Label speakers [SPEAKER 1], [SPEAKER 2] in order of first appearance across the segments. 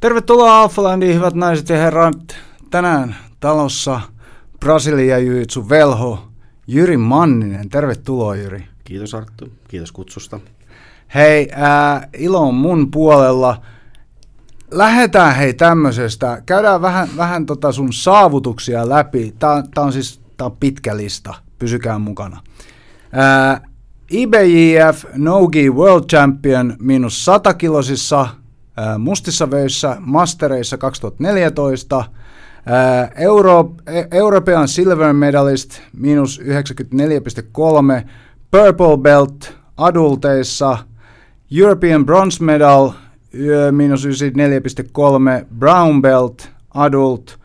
[SPEAKER 1] Tervetuloa Alfalandiin, hyvät naiset ja herrat. Tänään talossa Brasilia Jujitsu velho Jyri Manninen. Tervetuloa Jyri.
[SPEAKER 2] Kiitos Arttu, kiitos kutsusta.
[SPEAKER 1] Hei, ää, ilo on mun puolella. Lähdetään hei tämmöisestä. Käydään vähän, vähän tota sun saavutuksia läpi. Tää, tää on siis tää on pitkä lista. Pysykää mukana. Ää, IBJF Nogi World Champion miinus 100 kilosissa – mustissa vöissä mastereissa 2014, Euro, e, European Silver Medalist miinus 94,3, Purple Belt adulteissa, European Bronze Medal miinus 94,3, Brown Belt adult,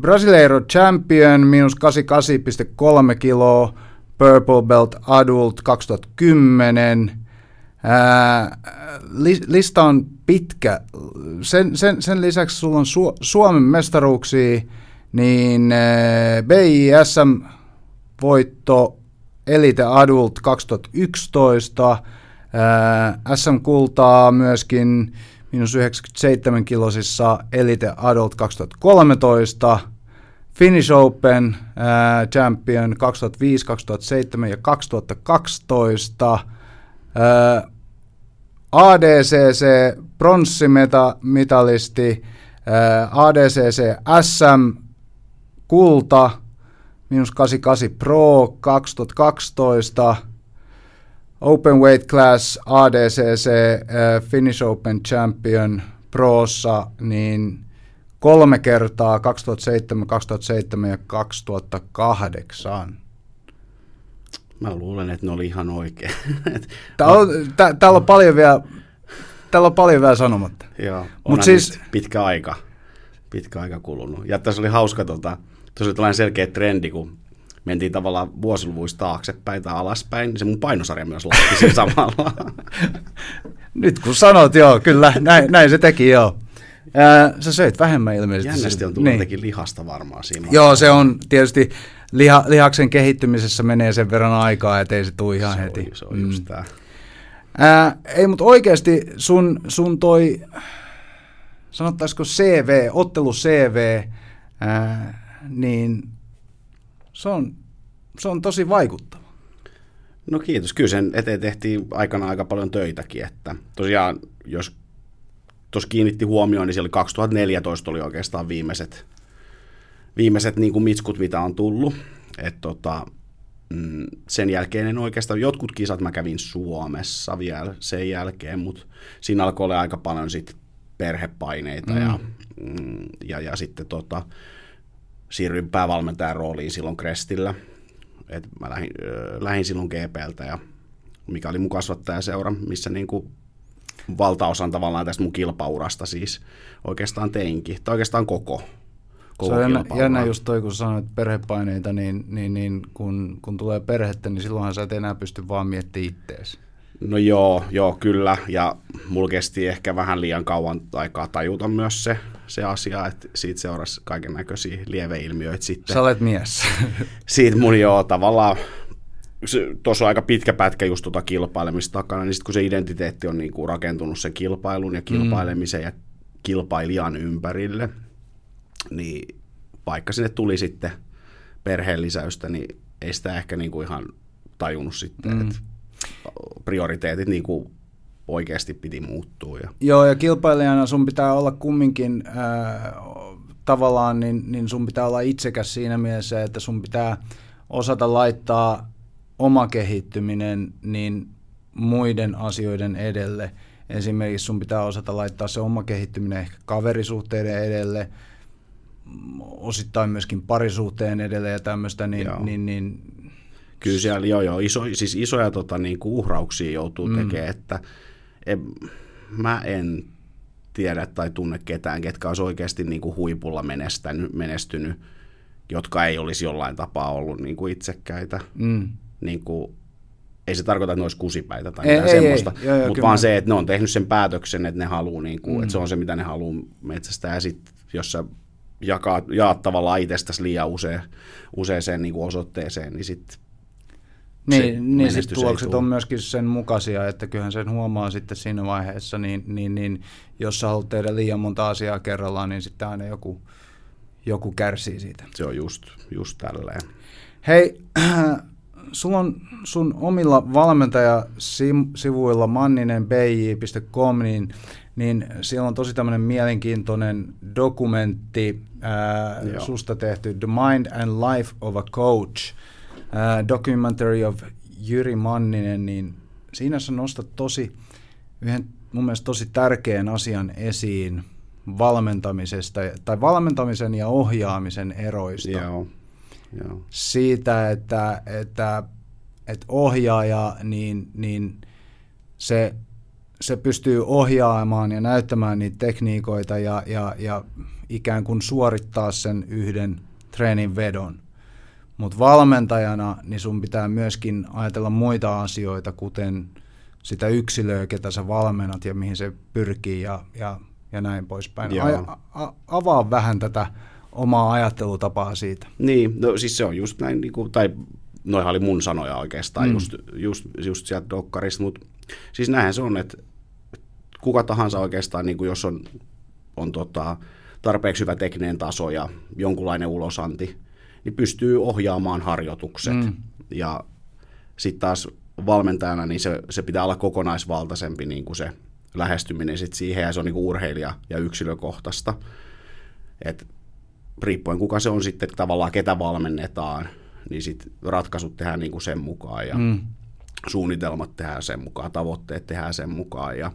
[SPEAKER 1] Brasileiro Champion miinus 88,3 kiloa, Purple Belt Adult 2010, Ää, li, lista on pitkä. Sen, sen, sen lisäksi sulla on Su, Suomen mestaruuksia, niin BISM-voitto Elite Adult 2011, ää, SM-kultaa myöskin minus 97 kilosissa Elite Adult 2013, Finnish Open ää, Champion 2005, 2007 ja 2012, ADCC pronssimitalisti, ADCC SM kulta, minus 88 Pro 2012, Open Weight Class ADCC Finnish Open Champion Prossa, niin kolme kertaa 2007, 2007 ja 2008.
[SPEAKER 2] Mä luulen, että ne oli ihan oikein.
[SPEAKER 1] Täällä on, tä, täällä on paljon vielä, täällä on paljon vielä sanomatta.
[SPEAKER 2] Joo, Mut siis... pitkä aika, pitkä aika kulunut. Ja tässä oli hauska, tota, oli tällainen selkeä trendi, kun mentiin tavallaan vuosiluvuista taaksepäin tai alaspäin, niin se mun painosarja myös laski siinä samalla.
[SPEAKER 1] Nyt kun sanot, joo, kyllä, näin, näin se teki, joo. Ää, sä söit vähemmän ilmeisesti.
[SPEAKER 2] Jännästi on tullut niin. lihasta varmaan siinä.
[SPEAKER 1] Joo, se on tietysti liha, lihaksen kehittymisessä menee sen verran aikaa, ettei se tule ihan
[SPEAKER 2] se
[SPEAKER 1] heti.
[SPEAKER 2] On, se on just mm. tämä.
[SPEAKER 1] Ää, ei, mutta oikeasti sun, sun toi, sanottaisiko CV, ottelu CV, ää, niin se on, se on tosi vaikuttava.
[SPEAKER 2] No kiitos. Kyllä sen eteen tehtiin aikana aika paljon töitäkin. Että tosiaan, jos tuossa kiinnitti huomioon, niin siellä 2014 oli oikeastaan viimeiset viimeiset niin kuin mitskut, mitä on tullut. Et tota, mm, sen jälkeen en oikeastaan, jotkut kisat mä kävin Suomessa vielä sen jälkeen, mutta siinä alkoi olla aika paljon sit perhepaineita mm. ja, mm, ja, ja sitten tota, siirryin päävalmentajan rooliin silloin Crestillä. Et mä lähdin, äh, lähdin silloin GPltä ja mikä oli mun kasvattajaseura, missä niinku valtaosan tavallaan tästä mun kilpaurasta siis oikeastaan teinkin, tai oikeastaan koko
[SPEAKER 1] se on jännä, jännä just toi, kun sanoit perhepaineita, niin, niin, niin kun, kun tulee perhettä, niin silloinhan sä et enää pysty vaan miettimään itteesi.
[SPEAKER 2] No joo, joo, kyllä. Ja mulla kesti ehkä vähän liian kauan aikaa tajuta myös se, se asia, että siitä seurasi kaiken näköisiä lieveilmiöitä sitten.
[SPEAKER 1] Sä olet mies.
[SPEAKER 2] siitä mun joo tavallaan, tuossa on aika pitkä pätkä just tuota kilpailemista takana, niin sitten kun se identiteetti on niinku rakentunut sen kilpailun ja kilpailemisen mm. ja kilpailijan ympärille, niin vaikka sinne tuli sitten perheen lisäystä, niin ei sitä ehkä niin kuin ihan tajunnut sitten, mm. että prioriteetit niin kuin oikeasti piti muuttua. Ja.
[SPEAKER 1] Joo, ja kilpailijana sun pitää olla kumminkin äh, tavallaan, niin, niin sun pitää olla itsekäs siinä mielessä, että sun pitää osata laittaa oma kehittyminen niin muiden asioiden edelle. Esimerkiksi sun pitää osata laittaa se oma kehittyminen ehkä kaverisuhteiden edelle, osittain myöskin parisuhteen edelleen ja tämmöistä, niin, niin, niin
[SPEAKER 2] Kyllä siellä joo, joo, iso, siis isoja tota, niin kuin uhrauksia joutuu mm. tekemään, että en, mä en tiedä tai tunne ketään, ketkä olisi oikeasti niin kuin huipulla menestynyt, menestynyt, jotka ei olisi jollain tapaa ollut niin kuin itsekkäitä. Mm. Niin kuin, ei se tarkoita, että ne olisi kusipäitä tai mitään ei, semmoista, mutta vaan se, että ne on tehnyt sen päätöksen, että ne haluaa, niin kuin, mm. että se on se, mitä ne haluaa metsästää. Ja sitten, jos sä jakaa, jaat tavallaan itsestäsi liian usein, useaseen niin kuin osoitteeseen, niin sitten
[SPEAKER 1] niin, niin siis tulokset on myöskin sen mukaisia, että kyllähän sen huomaa sitten siinä vaiheessa, niin, niin, niin jos sä haluat tehdä liian monta asiaa kerrallaan, niin sitten aina joku, joku kärsii siitä.
[SPEAKER 2] Se on just, just tälleen.
[SPEAKER 1] Hei, sulla on sun omilla valmentajasivuilla manninen.bj.com, niin, niin siellä on tosi tämmöinen mielenkiintoinen dokumentti ää, susta tehty The Mind and Life of a Coach, ää, documentary of Jyri Manninen, niin siinä sä nostat tosi, yhden mun mielestä tosi tärkeän asian esiin valmentamisesta, tai valmentamisen ja ohjaamisen eroista.
[SPEAKER 2] Joo. Joo.
[SPEAKER 1] Siitä, että, että, että ohjaaja, niin, niin se, se pystyy ohjaamaan ja näyttämään niitä tekniikoita ja, ja, ja ikään kuin suorittaa sen yhden treenin vedon. Mutta valmentajana niin sun pitää myöskin ajatella muita asioita, kuten sitä yksilöä, ketä sä valmennat ja mihin se pyrkii ja, ja, ja näin poispäin. A, a, avaa vähän tätä omaa ajattelutapaa siitä.
[SPEAKER 2] Niin, no siis se on just näin, niin kuin, tai noihan oli mun sanoja oikeastaan mm. just, just, just sieltä dokkarista, mutta siis näinhän se on, että kuka tahansa oikeastaan, niin kuin jos on, on tota, tarpeeksi hyvä tekninen taso ja jonkunlainen ulosanti, niin pystyy ohjaamaan harjoitukset. Mm. Ja sitten taas valmentajana, niin se, se pitää olla kokonaisvaltaisempi niin kuin se lähestyminen sit siihen, ja se on niin kuin urheilija- ja yksilökohtaista. Et riippuen kuka se on sitten tavallaan, ketä valmennetaan, niin sitten ratkaisut tehdään niin kuin sen mukaan ja mm. suunnitelmat tehdään sen mukaan, tavoitteet tehdään sen mukaan. Ja,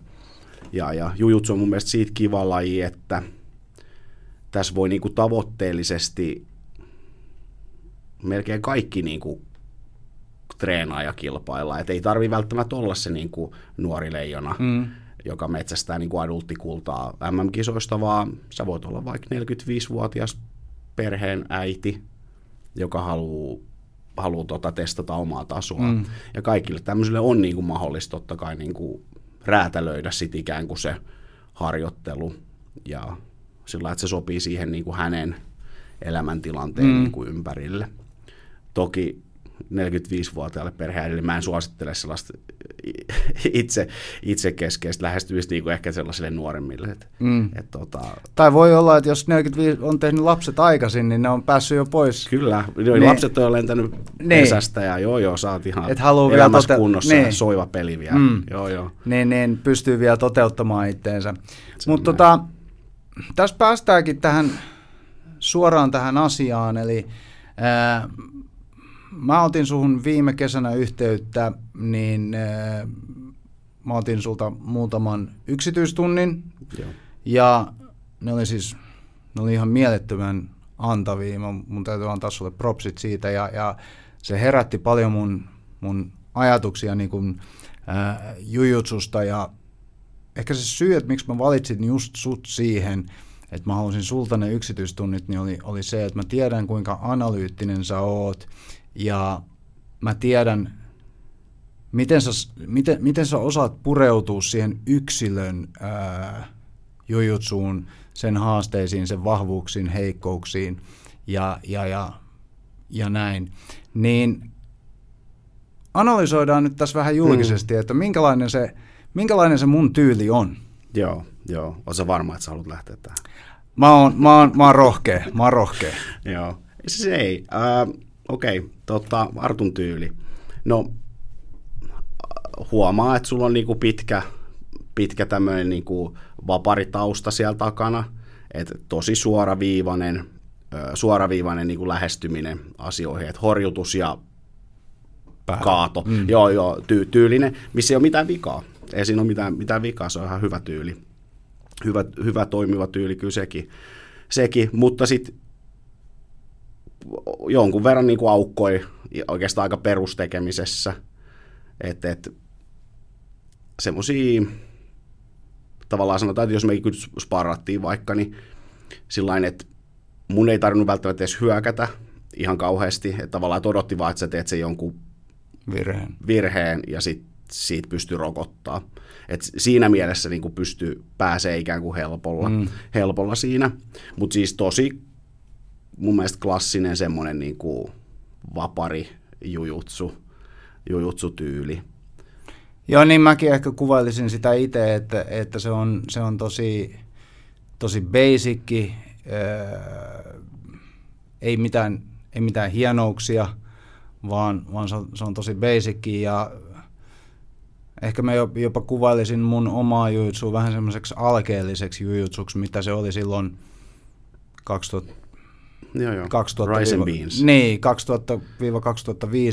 [SPEAKER 2] ja, ja jujutsu on mun mielestä siitä kiva laji, että tässä voi niin kuin tavoitteellisesti melkein kaikki niin kuin treenaa ja kilpailla. Et ei tarvi välttämättä olla se niin kuin nuori leijona, mm. joka metsästää niin kuin adulttikultaa MM-kisoista, vaan sä voit olla vaikka 45-vuotias perheen äiti, joka haluaa haluu tota testata omaa tasoa. Mm. Ja kaikille tämmöisille on niin kuin mahdollista totta kai niin kuin räätälöidä sit ikään kuin se harjoittelu ja sillä että se sopii siihen niin kuin hänen elämäntilanteen mm. niin kuin ympärille. Toki 45-vuotiaalle perheäidille mä en suosittele sellaista itse, itsekeskeistä lähestymistä niin kuin ehkä sellaisille nuoremmille. Et, mm. et, tota...
[SPEAKER 1] Tai voi olla, että jos 45 on tehnyt lapset aikaisin, niin ne on päässyt jo pois.
[SPEAKER 2] Kyllä, niin. lapset on lentänyt niin. pesästä ja joo joo, sä oot ihan Et elämässä tote... kunnossa niin. soiva peli vielä. Mm. Joo, joo.
[SPEAKER 1] Niin, niin, pystyy vielä toteuttamaan itteensä. Mutta tota, tässä päästäänkin tähän suoraan tähän asiaan, eli ää, mä otin suhun viime kesänä yhteyttä, niin äh, mä otin sulta muutaman yksityistunnin. Joo. Ja ne oli siis, ne oli ihan mielettömän antavia. Mun, mun täytyy antaa sulle propsit siitä. Ja, ja se herätti paljon mun, mun ajatuksia niin kuin, äh, jujutsusta. Ja ehkä se syy, että miksi mä valitsin just sut siihen, että mä halusin sulta ne yksityistunnit, niin oli, oli se, että mä tiedän kuinka analyyttinen sä oot ja mä tiedän, miten sä, miten, miten sä osaat pureutua siihen yksilön ää, jujutsuun, sen haasteisiin, sen vahvuuksiin, heikkouksiin ja, ja, ja, ja näin. Niin analysoidaan nyt tässä vähän julkisesti, mm. että minkälainen se, minkälainen se mun tyyli on.
[SPEAKER 2] Joo, joo. Oletko varma, että sä haluat lähteä tähän?
[SPEAKER 1] Mä oon, mä oon, mä oon rohkea, mä oon rohkea.
[SPEAKER 2] joo. Se ei. Uh, Okei, okay, tota, Artun tyyli. No, huomaa, että sulla on niinku pitkä, pitkä tämmöinen niinku vaparitausta siellä takana, että tosi suoraviivainen, suoraviivainen niinku lähestyminen asioihin, että horjutus ja Päähän. kaato, mm. joo joo, ty- tyylinen, missä ei ole mitään vikaa, ei siinä ole mitään, mitään vikaa, se on ihan hyvä tyyli, hyvä, hyvä toimiva tyyli kyllä sekin, sekin. mutta sitten jonkun verran niin kuin aukkoi oikeastaan aika perustekemisessä. Että et, semmoisia, tavallaan sanotaan, että jos me sparrattiin vaikka, niin sillä että mun ei tarvinnut välttämättä edes hyökätä ihan kauheasti, että tavallaan että odotti vaan, että sä teet sen jonkun
[SPEAKER 1] virheen,
[SPEAKER 2] virheen ja sit, siitä pystyy rokottaa. Et siinä mielessä niin pystyy pääsee ikään kuin helpolla, mm. helpolla siinä, mutta siis tosi mun mielestä klassinen semmoinen niin kuin vapari jujutsu, jujutsutyyli.
[SPEAKER 1] Joo, niin mäkin ehkä kuvailisin sitä itse, että, että se, on, se on tosi, tosi basic, ei mitään, ei mitään hienouksia, vaan, vaan se, on, se on tosi basic ja ehkä mä jopa kuvailisin mun omaa jujutsua vähän semmoiseksi alkeelliseksi jujutsuksi, mitä se oli silloin 2000,
[SPEAKER 2] Joo, joo.
[SPEAKER 1] 2000
[SPEAKER 2] Rice and beans.
[SPEAKER 1] Niin,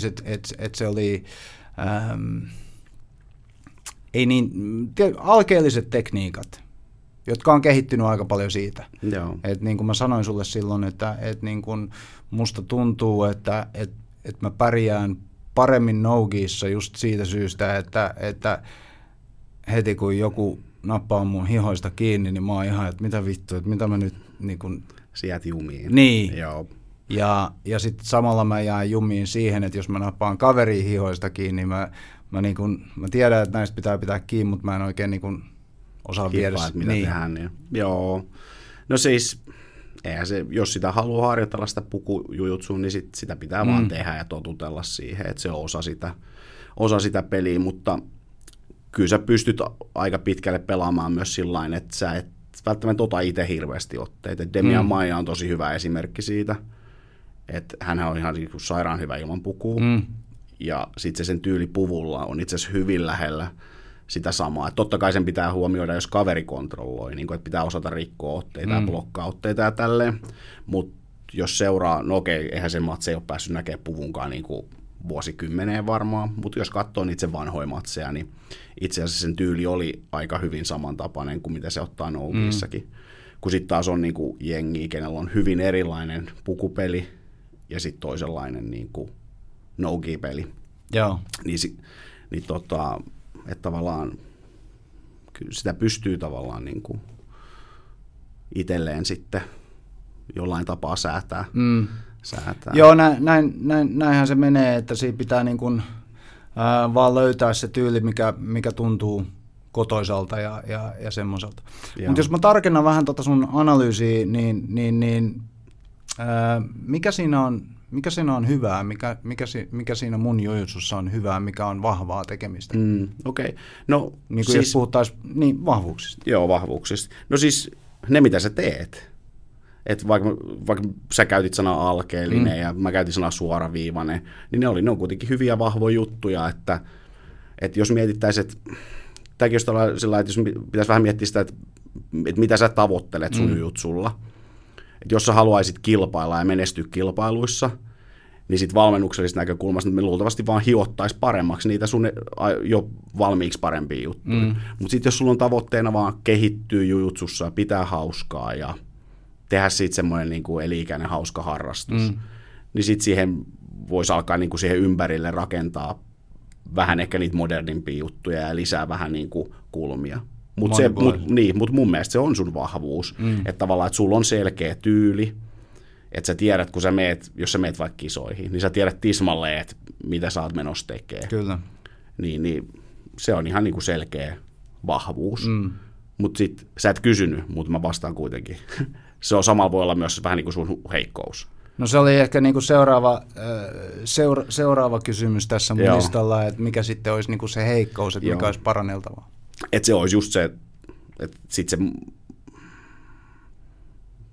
[SPEAKER 1] 2000-2005, että et, et se oli... Ähm, ei niin, tie- alkeelliset tekniikat, jotka on kehittynyt aika paljon siitä.
[SPEAKER 2] Joo.
[SPEAKER 1] Et niin kuin mä sanoin sulle silloin, että et niin kuin musta tuntuu, että et, et mä pärjään paremmin Nogiissa just siitä syystä, että, että heti kun joku nappaa mun hihoista kiinni, niin mä oon ihan, että mitä vittua, että mitä mä nyt niin kuin,
[SPEAKER 2] Sieltä jumiin.
[SPEAKER 1] Niin.
[SPEAKER 2] Joo.
[SPEAKER 1] ja, ja sitten samalla mä jään jumiin siihen, että jos mä nappaan kaveri hihoista kiinni, niin mä, mä, niin kun, mä tiedän, että näistä pitää pitää kiinni, mutta mä en oikein niin kun osaa viedä.
[SPEAKER 2] Mitä
[SPEAKER 1] niin.
[SPEAKER 2] tehdään. Niin. Joo. No siis, eihän se, jos sitä haluaa harjoitella sitä pukujujutsua, niin sit, sitä pitää mm. vaan tehdä ja totutella siihen, että se on osa sitä, osa sitä peliä, mutta kyllä sä pystyt aika pitkälle pelaamaan myös sillä että sä et välttämättä ota itse hirveästi otteita. Demian mm. Maija on tosi hyvä esimerkki siitä, että hän on ihan niinku sairaan hyvä ilman pukua,
[SPEAKER 1] Mm.
[SPEAKER 2] ja sitten se sen tyyli puvulla on itse asiassa hyvin lähellä sitä samaa. Et totta kai sen pitää huomioida, jos kaveri kontrolloi, niin kun, että pitää osata rikkoa otteita mm. ja blokkaa otteita ja tälleen. Mutta jos seuraa, no okei, eihän se matse ei ole päässyt näkemään puvunkaan niin kuin vuosikymmeneen varmaan, mutta jos katsoo niitä sen vanhoja matseja, niin itse asiassa sen tyyli oli aika hyvin samantapainen kuin mitä se ottaa Nougissakin. Mm. Kun sitten taas on niin kuin jengi, kenellä on hyvin erilainen pukupeli ja sitten toisenlainen niin kuin no-peli
[SPEAKER 1] Joo.
[SPEAKER 2] niin, niin tota, että tavallaan kyllä sitä pystyy tavallaan niin kuin itselleen sitten jollain tapaa säätää.
[SPEAKER 1] Mm.
[SPEAKER 2] Säätää.
[SPEAKER 1] Joo, näin, näin, näin, näinhän se menee, että siinä pitää niin kuin, ää, vaan löytää se tyyli, mikä, mikä tuntuu kotoisalta ja, ja, ja semmoiselta. Mutta jos mä tarkennan vähän tota sun analyysiä, niin, niin, niin ää, mikä, siinä on, mikä siinä on hyvää, mikä, mikä, si, mikä siinä mun jujutsussa on hyvää, mikä on vahvaa tekemistä? Mm.
[SPEAKER 2] Okei, okay. no
[SPEAKER 1] Niin kuin
[SPEAKER 2] siis,
[SPEAKER 1] jos puhuttaisiin niin, vahvuuksista.
[SPEAKER 2] joo, vahvuuksista. No siis ne, mitä sä teet. Et vaikka, vaikka sä käytit sanaa alkeellinen mm. ja mä käytin sanaa suoraviivainen, niin ne, oli, ne on kuitenkin hyviä vahvoja juttuja, että, että jos mietittäisiin, että tämäkin jos sillä, että jos pitäisi vähän miettiä sitä, että, että mitä sä tavoittelet sun mm. jutsulla. Että jos sä haluaisit kilpailla ja menestyä kilpailuissa, niin sitten valmennuksellisesta näkökulmasta me luultavasti vaan hiottaisi paremmaksi niitä sun jo valmiiksi parempia juttuja. Mm. Mutta sitten jos sulla on tavoitteena vaan kehittyä jujutsussa ja pitää hauskaa ja tehdä siitä semmoinen niin kuin eli-ikäinen hauska harrastus, mm. niin sitten siihen voisi alkaa niin kuin siihen ympärille rakentaa vähän ehkä niitä modernimpia juttuja ja lisää vähän niin kuin kulmia. Mutta mut,
[SPEAKER 1] Monipuolisesti.
[SPEAKER 2] niin, mut mun mielestä se on sun vahvuus, mm. että tavallaan, että sulla on selkeä tyyli, että sä tiedät, kun sä meet, jos sä meet vaikka kisoihin, niin sä tiedät tismalleen, että mitä sä oot menossa tekemään.
[SPEAKER 1] Kyllä.
[SPEAKER 2] Niin, niin se on ihan niin kuin selkeä vahvuus. Mm. Mutta sit sä et kysynyt, mutta mä vastaan kuitenkin. se on samalla voi olla myös vähän niin kuin sun heikkous.
[SPEAKER 1] No se oli ehkä niinku seuraava, äh, seura, seuraava kysymys tässä mun
[SPEAKER 2] Joo.
[SPEAKER 1] listalla, että mikä sitten olisi niinku se heikkous, että mikä
[SPEAKER 2] Joo.
[SPEAKER 1] olisi paranneltavaa.
[SPEAKER 2] Että se olisi just se, että sit se,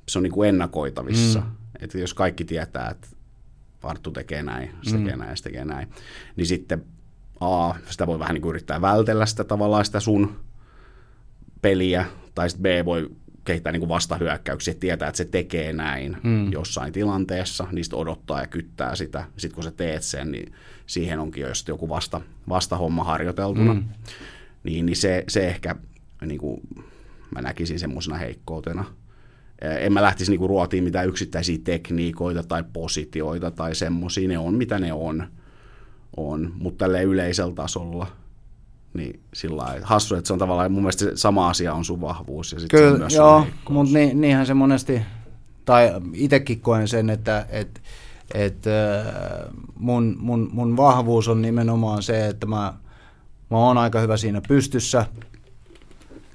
[SPEAKER 2] se on niin kuin ennakoitavissa. Mm. Että jos kaikki tietää, että Arttu tekee näin, se tekee näin, se tekee näin, niin sitten A, sitä voi vähän niin kuin yrittää vältellä sitä tavallaan sitä sun peliä, tai sitten B voi kehittää niin kuin vastahyökkäyksiä, että tietää, että se tekee näin mm. jossain tilanteessa, niistä odottaa ja kyttää sitä. Sitten kun sä teet sen, niin siihen onkin jo joku vasta, vastahomma harjoiteltuna. Mm. Niin, niin se, se ehkä niin kuin, mä näkisin semmoisena heikkoutena. En mä lähtisi niinku ruotiin mitään yksittäisiä tekniikoita tai positioita tai semmoisia, ne on mitä ne on, on. mutta tälle yleisellä tasolla, niin sillä lailla, hassu, että se on tavallaan, mun mielestä se sama asia on sun vahvuus ja sitten se on
[SPEAKER 1] Kyllä,
[SPEAKER 2] myös sun
[SPEAKER 1] joo, mutta ni, niinhän se monesti, tai itsekin koen sen, että et, et, mun, mun, mun vahvuus on nimenomaan se, että mä, mä oon aika hyvä siinä pystyssä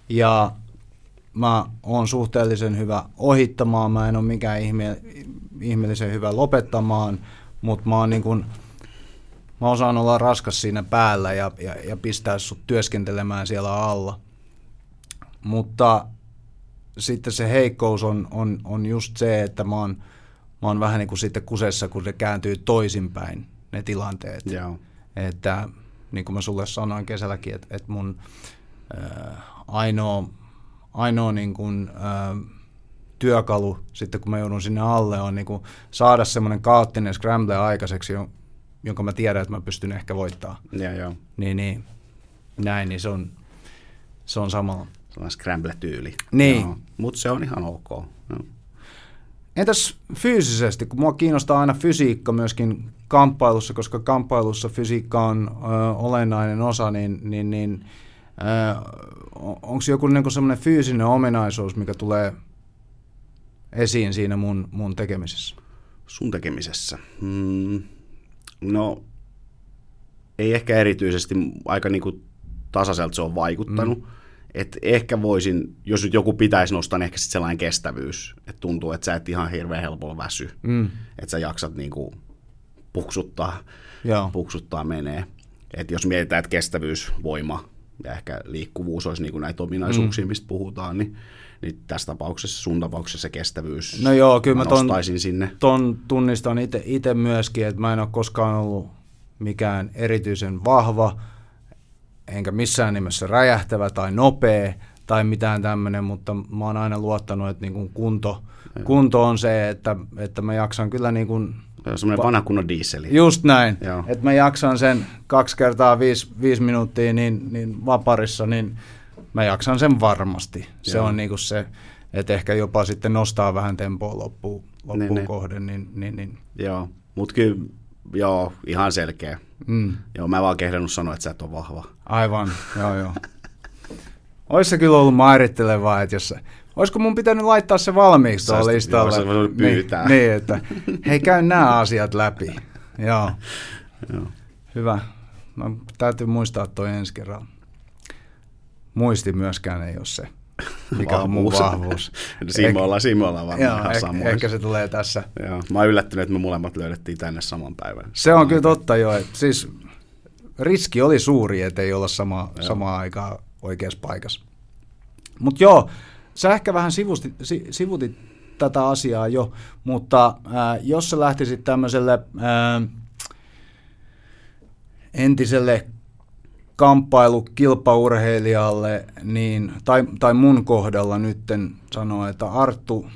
[SPEAKER 1] ja mä oon suhteellisen hyvä ohittamaan, mä en ole mikään ihme, ihmeellisen hyvä lopettamaan, mutta mä oon niin kun, mä osaan olla raskas siinä päällä ja, ja, ja pistää sut työskentelemään siellä alla. Mutta sitten se heikkous on, on, on just se, että mä oon, mä oon vähän niin kuin sitten kusessa, kun se kääntyy toisinpäin ne tilanteet.
[SPEAKER 2] Joo.
[SPEAKER 1] Että niin kuin mä sulle sanoin kesälläkin, että, että mun äh, ainoa, ainoa niin kuin, äh, työkalu sitten kun mä joudun sinne alle on niin kuin saada semmoinen kaoottinen scramble aikaiseksi, jonka mä tiedän, että mä pystyn ehkä voittaa.
[SPEAKER 2] Ja, joo.
[SPEAKER 1] Niin, niin, näin, niin se on, se on samalla.
[SPEAKER 2] Sellainen scramble-tyyli.
[SPEAKER 1] Niin.
[SPEAKER 2] Mutta se on ihan ok. No.
[SPEAKER 1] Entäs fyysisesti, kun mua kiinnostaa aina fysiikka myöskin kamppailussa, koska kamppailussa fysiikka on ö, olennainen osa, niin, niin, niin onko joku niin semmoinen fyysinen ominaisuus, mikä tulee esiin siinä mun, mun tekemisessä?
[SPEAKER 2] Sun tekemisessä? Hmm. No, ei ehkä erityisesti aika niin kuin tasaiselta se on vaikuttanut. Mm. Et ehkä voisin, jos nyt joku pitäisi nostaa, niin ehkä sitten sellainen kestävyys. Että tuntuu, että sä et ihan hirveän helpolla väsy. Mm. Että sä jaksat niin kuin puksuttaa, Joo. puksuttaa menee. Et jos mietitään, että kestävyys, voima ja ehkä liikkuvuus olisi niin kuin näitä ominaisuuksia, mm. mistä puhutaan, niin, niin tässä tapauksessa, sun tapauksessa se kestävyys,
[SPEAKER 1] no joo, kyllä mä, ton,
[SPEAKER 2] sinne.
[SPEAKER 1] Ton tunnistan itse myöskin, että mä en ole koskaan ollut mikään erityisen vahva, enkä missään nimessä räjähtävä tai nopea tai mitään tämmöinen, mutta mä oon aina luottanut, että niin kuin kunto, kunto on se, että, että mä jaksan kyllä niin kuin
[SPEAKER 2] Semmoinen va- vanha kunnon diisseli.
[SPEAKER 1] Just näin, että mä jaksan sen kaksi kertaa viisi, viisi minuuttia niin, niin vaparissa, niin mä jaksan sen varmasti. Joo. Se on niinku se, että ehkä jopa sitten nostaa vähän tempoa loppuun, loppuun niin, niin. kohden. Niin, niin, niin.
[SPEAKER 2] Joo, mutta kyllä joo, ihan selkeä. Mm. Joo, mä vaan kehdannut sanoa, että sä et ole vahva.
[SPEAKER 1] Aivan, joo joo. Ois se kyllä ollut mairittelevaa, että jos Olisiko mun pitänyt laittaa se valmiiksi tuolla listalla?
[SPEAKER 2] Joo, pyytää.
[SPEAKER 1] Niin, niin, että hei, käy nämä asiat läpi. Joo.
[SPEAKER 2] Joo.
[SPEAKER 1] Hyvä. No, täytyy muistaa toi ensi kerralla. Muisti myöskään ei ole se, mikä on mun vahvuus.
[SPEAKER 2] siinä, me ollaan, siinä me ollaan varmaan
[SPEAKER 1] joo, ihan samoin. Ehkä se tulee tässä.
[SPEAKER 2] Joo. Mä oon yllättynyt, että me molemmat löydettiin tänne saman päivän.
[SPEAKER 1] Se on kyllä totta jo. Siis riski oli suuri, ettei olla sama, samaan aikaan oikeassa paikassa. Mutta joo, Sä ehkä vähän sivusti, sivutit tätä asiaa jo, mutta ää, jos sä lähtisit tämmöiselle ää, entiselle kamppailu kilpaurheilijalle, niin, tai, tai mun kohdalla nytten sanoa, että Arttu,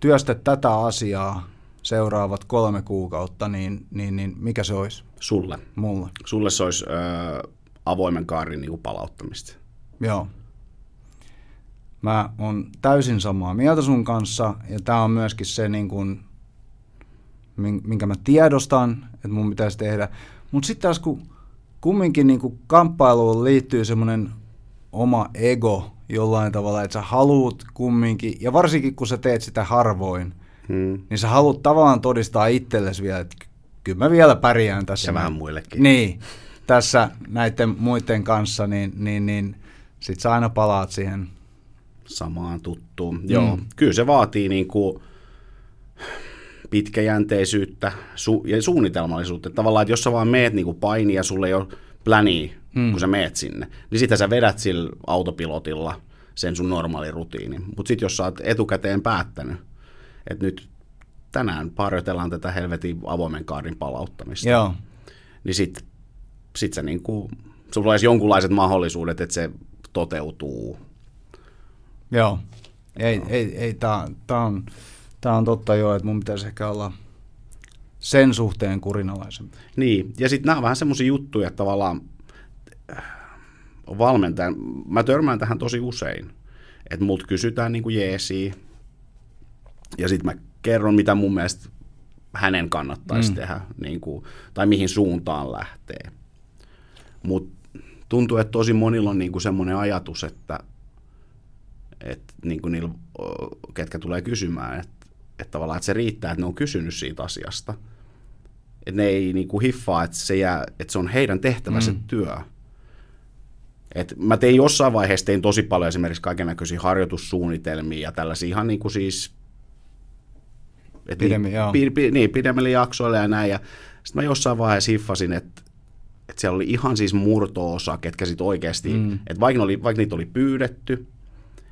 [SPEAKER 1] työstä tätä asiaa seuraavat kolme kuukautta, niin, niin, niin mikä se olisi?
[SPEAKER 2] Sulle.
[SPEAKER 1] Mulle.
[SPEAKER 2] Sulle se olisi ö, avoimen kaarin niin palauttamista.
[SPEAKER 1] Joo. Mä oon täysin samaa mieltä sun kanssa, ja tämä on myöskin se, niin kun, minkä mä tiedostan, että mun pitäisi tehdä. Mutta sitten taas kun kumminkin niin kun kamppailuun liittyy semmoinen oma ego jollain tavalla, että sä haluut kumminkin, ja varsinkin kun sä teet sitä harvoin, hmm. niin sä haluat tavallaan todistaa itsellesi vielä, että kyllä mä vielä pärjään tässä.
[SPEAKER 2] Ja vähän muillekin.
[SPEAKER 1] Niin, tässä näiden muiden kanssa, niin, niin, niin sit sä aina palaat siihen
[SPEAKER 2] samaan tuttuun. Mm. Joo, kyllä se vaatii niin kuin pitkäjänteisyyttä su- ja suunnitelmallisuutta. Että tavallaan, että jos sä vaan meet niin kuin paini ja sulle ei ole pläniä, mm. kun sä meet sinne, niin sitä sä vedät sillä autopilotilla sen sun normaali rutiini. Mutta sitten jos sä oot etukäteen päättänyt, että nyt tänään parjotellaan tätä helvetin avoimen kaardin palauttamista,
[SPEAKER 1] Joo.
[SPEAKER 2] niin sitten sit sä niin kuin, sulla olisi jonkunlaiset mahdollisuudet, että se toteutuu
[SPEAKER 1] Joo, ei, ei, ei tämä on, tää on totta jo, että mun pitäisi ehkä olla sen suhteen kurinalaisempi.
[SPEAKER 2] Niin, ja sitten nämä on vähän semmoisia juttuja, että tavallaan äh, valmentajan, mä törmään tähän tosi usein, että multa kysytään niin kuin jeesiä, ja sitten mä kerron, mitä mun mielestä hänen kannattaisi mm. tehdä, niin kuin, tai mihin suuntaan lähtee. Mutta tuntuu, että tosi monilla on niin kuin semmoinen ajatus, että että niin kuin niillä, ketkä tulee kysymään, että, että tavallaan että se riittää, että ne on kysynyt siitä asiasta. Että ne ei niin kuin hiffaa, että se, jää, että se on heidän tehtävä mm. työ. Et mä tein jossain vaiheessa tein tosi paljon esimerkiksi kaikenlaisia harjoitussuunnitelmia ja tällaisia ihan niin kuin siis
[SPEAKER 1] et Pidemmin,
[SPEAKER 2] niin, pi, pi, niin, pidemmille jaksoille ja näin. Ja sitten mä jossain vaiheessa hiffasin, että että siellä oli ihan siis murtoosa, ketkä sitten oikeasti, mm. että vaikka, oli, vaikka niitä oli pyydetty,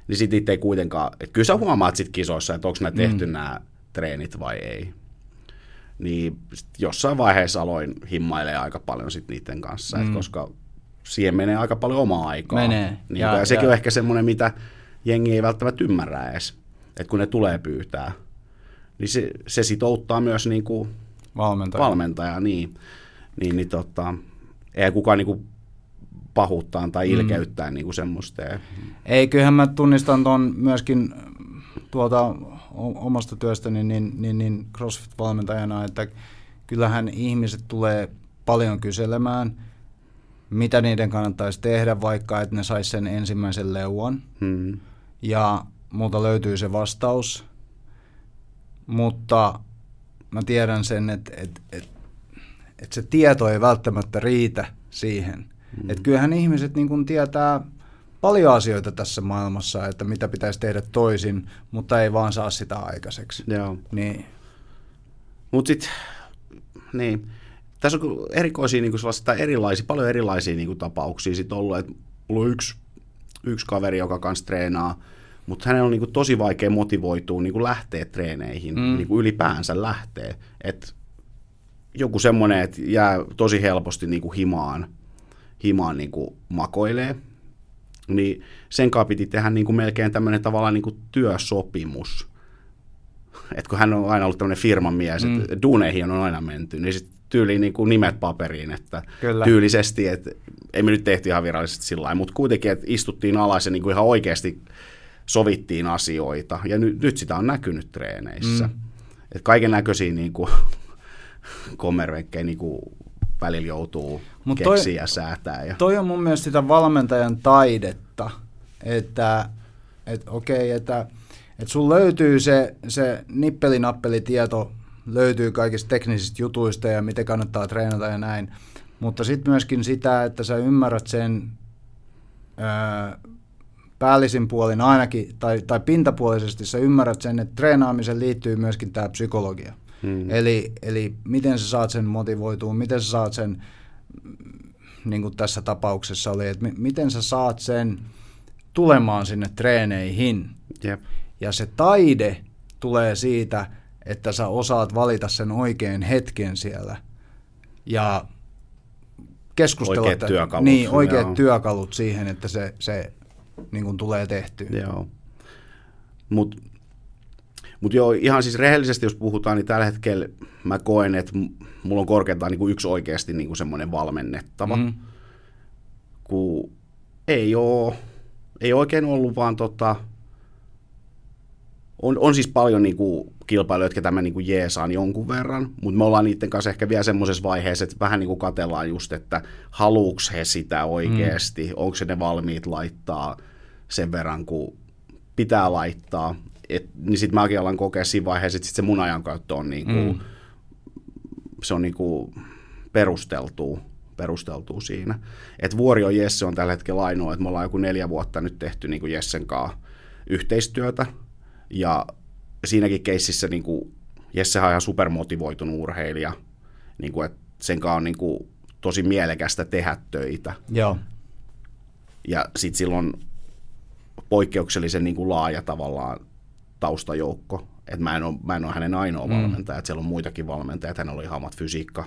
[SPEAKER 2] niin sitten niitä ei kuitenkaan, että kyllä sä huomaat sitten kisoissa, että onko nämä tehty mm. nämä treenit vai ei. Niin jossain vaiheessa aloin himmailemaan aika paljon sitten niiden kanssa, mm. että koska siihen menee aika paljon omaa aikaa.
[SPEAKER 1] Menee.
[SPEAKER 2] Niin ja, ja sekin ja. on ehkä semmoinen, mitä jengi ei välttämättä ymmärrä edes, että kun ne tulee pyytää, niin se, se sitouttaa myös niin kuin
[SPEAKER 1] valmentaja.
[SPEAKER 2] valmentaja niin, niin, niin tota, ei kukaan niin kuin pahuuttaan tai mm. ilkeyttää mm. niin kuin semmoista.
[SPEAKER 1] Ei, kyllähän mä tunnistan tuon myöskin tuolta omasta työstäni niin, niin, niin CrossFit-valmentajana, että kyllähän ihmiset tulee paljon kyselemään, mitä niiden kannattaisi tehdä, vaikka että ne saisi sen ensimmäisen leuan. Hmm. Ja multa löytyy se vastaus, mutta mä tiedän sen, että, että, että, että se tieto ei välttämättä riitä siihen. Hmm. Että kyllähän ihmiset niin kun tietää paljon asioita tässä maailmassa, että mitä pitäisi tehdä toisin, mutta ei vaan saa sitä aikaiseksi.
[SPEAKER 2] Joo.
[SPEAKER 1] Niin.
[SPEAKER 2] Mutta sitten, niin, tässä on erikoisia, niin kuin erilaisia, paljon erilaisia niin kuin tapauksia sitten ollut, että mulla on yksi, yksi kaveri, joka kanssa treenaa, mutta hänen on niin kuin tosi vaikea motivoitua niin kuin lähteä treeneihin, mm. niin kuin ylipäänsä lähtee. Et joku semmoinen, että jää tosi helposti niin kuin himaan, himaan niin kuin makoilee, niin sen kanssa piti tehdä niin kuin melkein tämmöinen tavallaan niin kuin työsopimus. että kun hän on aina ollut tämmöinen firman mies, mm. että duuneihin on aina menty, niin sitten tyyliin niin kuin nimet paperiin, että Kyllä. tyylisesti, että ei me nyt tehty ihan virallisesti sillä lailla, mutta kuitenkin, että istuttiin alas ja niin kuin ihan oikeasti sovittiin asioita, ja nyt, nyt sitä on näkynyt treeneissä. Mm. Että kaiken näköisiä niin kuin, kommervenkkejä niin kuin välillä joutuu Mut keksiä ja säätää. Ja...
[SPEAKER 1] Toi on mun mielestä sitä valmentajan taidetta, että, että okei, okay, että, että sun löytyy se, se nippelinappelitieto, löytyy kaikista teknisistä jutuista ja miten kannattaa treenata ja näin, mutta sitten myöskin sitä, että sä ymmärrät sen ää, päällisin puolin ainakin, tai, tai pintapuolisesti sä ymmärrät sen, että treenaamisen liittyy myöskin tämä psykologia. Hmm. Eli, eli miten sä saat sen motivoitua, miten sä saat sen, niin kuin tässä tapauksessa oli, että miten sä saat sen tulemaan sinne treeneihin.
[SPEAKER 2] Yep.
[SPEAKER 1] Ja se taide tulee siitä, että sä osaat valita sen oikean hetken siellä. Ja keskustella.
[SPEAKER 2] Oikeat työkalut.
[SPEAKER 1] Niin, oikeat joo. työkalut siihen, että se, se niin kuin tulee tehtyä.
[SPEAKER 2] Joo. Mutta mutta joo, ihan siis rehellisesti, jos puhutaan, niin tällä hetkellä mä koen, että mulla on korkeintaan niin kuin yksi oikeasti niin kuin semmoinen valmennettava. Mm. Kun ei ole, ei oikein ollut vaan tota, on, on siis paljon niin kuin kilpailijoita, jotka tämä niin kuin jeesaan jonkun verran, mutta me ollaan niiden kanssa ehkä vielä semmoisessa vaiheessa, että vähän niin kuin katellaan just, että haluuks he sitä oikeasti, mm. onko se ne valmiit laittaa sen verran, kun pitää laittaa et, niin sitten mäkin alan kokea siinä vaiheessa, että sit se mun ajankäyttö on, niinku, mm. se on niinku perusteltu, perusteltu siinä. Et Vuorio Jesse on tällä hetkellä ainoa, että me ollaan joku neljä vuotta nyt tehty niinku Jessen kanssa yhteistyötä, ja siinäkin keississä niinku, Jesse on ihan supermotivoitunut urheilija, niinku, että sen kanssa on niinku, tosi mielekästä tehdä töitä.
[SPEAKER 1] Joo.
[SPEAKER 2] Ja sitten silloin poikkeuksellisen niin kuin laaja tavallaan taustajoukko. Et mä, en ole, mä en ole hänen ainoa mm. valmentaja, että siellä on muitakin valmentajia, hänellä oli ihan omat fysiikka,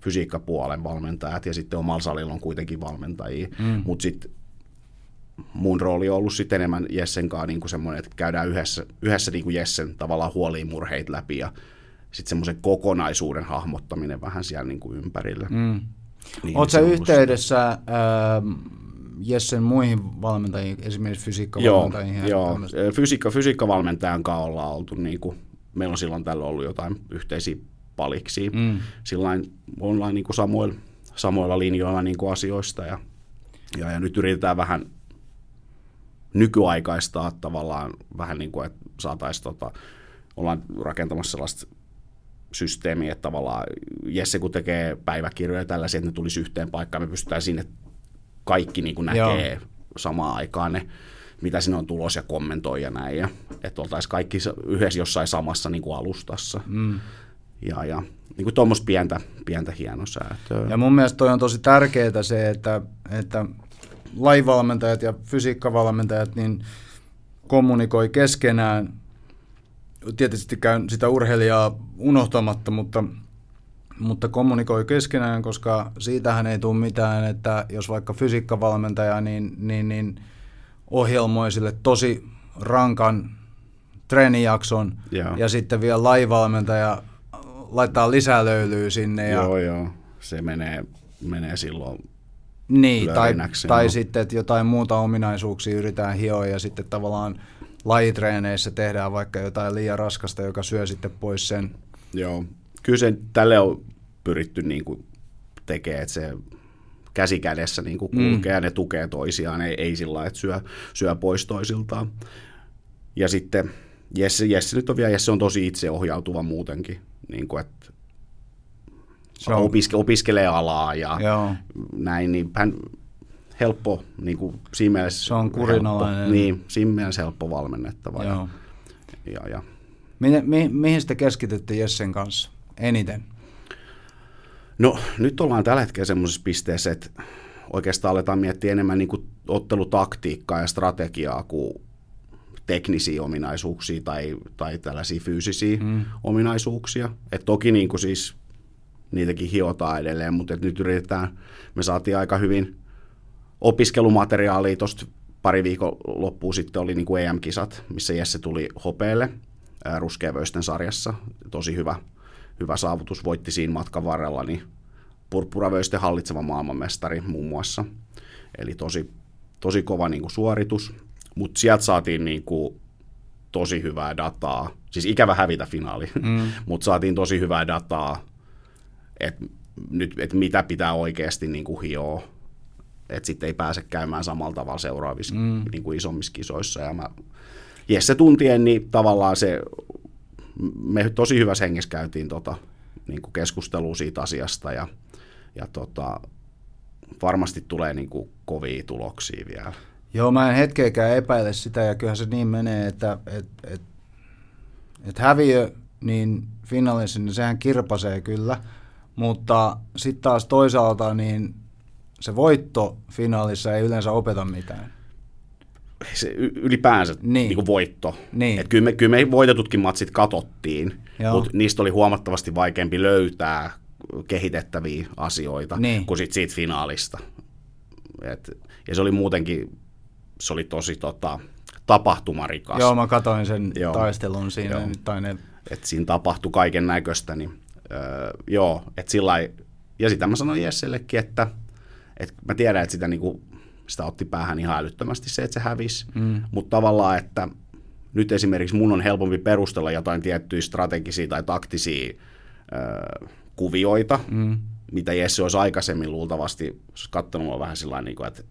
[SPEAKER 2] fysiikkapuolen valmentajat ja sitten omalla salilla on kuitenkin valmentajia, mm. mutta sitten mun rooli on ollut sitten enemmän Jessen kanssa niin kuin semmoinen, että käydään yhdessä, yhdessä niin kuin Jessen tavallaan huoliin murheit läpi ja sitten semmoisen kokonaisuuden hahmottaminen vähän siellä niin kuin ympärillä.
[SPEAKER 1] Mm. Niin, Oletko yhteydessä äh, Jessen muihin valmentajiin, esimerkiksi fysiikkavalmentajiin?
[SPEAKER 2] Joo, joo. Fysiikka, fysiikkavalmentajan kanssa ollaan oltu, niin kuin, meillä on silloin tällä ollut jotain yhteisiä paliksi. Mm. Sillain ollaan niin kuin samoilla, samoilla linjoilla niin kuin asioista ja, ja, ja nyt yritetään vähän nykyaikaistaa tavallaan vähän niin kuin, että saataisiin, tota, ollaan rakentamassa sellaista systeemiä, että tavallaan Jesse kun tekee päiväkirjoja tällaisia, että ne tulisi yhteen paikkaan, me pystytään sinne kaikki niin kuin näkee Joo. samaan aikaan ne, mitä sinne on tulos ja kommentoi ja näin. Ja, että oltaisiin kaikki yhdessä jossain samassa niin kuin alustassa. Mm. ja, ja niin kuin tuommoista pientä, pientä hienosäätöä.
[SPEAKER 1] Ja mun mielestä toi on tosi tärkeää se, että, että lajivalmentajat ja fysiikkavalmentajat niin kommunikoi keskenään. Tietysti käyn sitä urheilijaa unohtamatta, mutta, mutta kommunikoi keskenään, koska siitähän ei tule mitään, että jos vaikka fysiikkavalmentaja niin, niin, niin ohjelmoi sille tosi rankan treenijakson
[SPEAKER 2] Joo.
[SPEAKER 1] ja sitten vielä lajivalmentaja laittaa lisää löylyä sinne. Ja,
[SPEAKER 2] Joo, joo. Se menee, menee silloin
[SPEAKER 1] Niin, tai, tai sitten, että jotain muuta ominaisuuksia yritetään hioa ja sitten tavallaan lajitreeneissä tehdään vaikka jotain liian raskasta, joka syö sitten pois sen.
[SPEAKER 2] Joo, kyllä se tälle on pyritty niin kuin tekemään, että se käsi kädessä niin kuin kulkee mm. ja ne tukee toisiaan, ei, ei sillä lailla, että syö, syö pois toisiltaan. Ja sitten Jesse, Jesse nyt on vielä, Jesse on tosi itseohjautuva muutenkin, niin kuin, että
[SPEAKER 1] Se on-
[SPEAKER 2] opiske, opiskelee alaa ja
[SPEAKER 1] Joo.
[SPEAKER 2] näin, niin hän helppo, niin kuin siinä mielessä
[SPEAKER 1] Se on kurinalainen.
[SPEAKER 2] Helppo, niin, siinä mielessä helppo valmennettava.
[SPEAKER 1] Joo.
[SPEAKER 2] Ja, ja, ja
[SPEAKER 1] Mihin, mi, mihin te keskitytte Jessen kanssa eniten?
[SPEAKER 2] No nyt ollaan tällä hetkellä semmoisessa pisteessä, että oikeastaan aletaan miettiä enemmän niin kuin ottelutaktiikkaa ja strategiaa kuin teknisiä ominaisuuksia tai, tai tällaisia fyysisiä mm. ominaisuuksia. Et toki niin kuin siis niitäkin hiotaan edelleen, mutta et nyt yritetään, me saatiin aika hyvin opiskelumateriaalia tuosta pari viikon loppuun sitten oli niin kuin EM-kisat, missä Jesse tuli hopeelle ruskeavöisten sarjassa. Tosi hyvä, hyvä saavutus, voitti siinä matkan varrella niin purppuravöisten hallitseva maailmanmestari muun muassa. Eli tosi, tosi kova niin kuin suoritus, mutta sieltä saatiin niin kuin tosi hyvää dataa. Siis ikävä hävitä finaali, mm. mutta saatiin tosi hyvää dataa, että nyt, et mitä pitää oikeasti niin kuin hioa, että sitten ei pääse käymään samalla tavalla seuraavissa mm. niin kuin isommissa kisoissa. Ja mä, Jesse tuntien, niin tavallaan se, me tosi hyvässä hengessä käytiin tota, niin kuin keskustelua siitä asiasta ja, ja tota, varmasti tulee niin kuin kovia tuloksia vielä.
[SPEAKER 1] Joo, mä en hetkeäkään epäile sitä ja kyllähän se niin menee, että et, et, et häviö niin finaalissa, niin sehän kirpasee kyllä, mutta sitten taas toisaalta niin se voitto finaalissa ei yleensä opeta mitään.
[SPEAKER 2] Se ylipäänsä
[SPEAKER 1] Niin.
[SPEAKER 2] niin. Kuin voitto.
[SPEAKER 1] Niin.
[SPEAKER 2] Et kyllä, me, kyllä me voitetutkin matsit katottiin, mutta niistä oli huomattavasti vaikeampi löytää kehitettäviä asioita
[SPEAKER 1] Niin.
[SPEAKER 2] kuin sit siitä finaalista. Et, ja se oli muutenkin, se oli tosi tota, tapahtumarikas.
[SPEAKER 1] Joo, mä katoin sen
[SPEAKER 2] Joo.
[SPEAKER 1] taistelun siinä,
[SPEAKER 2] Joo.
[SPEAKER 1] nyt, tai ne,
[SPEAKER 2] että siinä tapahtui kaiken näköistä, niin öö, joo, että sillä lai- ja sitä mä sanoin Jessellekin, että, että mä tiedän, että sitä, niinku, sitä otti päähän ihan älyttömästi se, että se hävisi, mm. mutta tavallaan, että nyt esimerkiksi mun on helpompi perustella jotain tiettyjä strategisia tai taktisia öö, kuvioita, mm. mitä Jesse olisi aikaisemmin luultavasti, olisi katsonut mua vähän sillä niin että,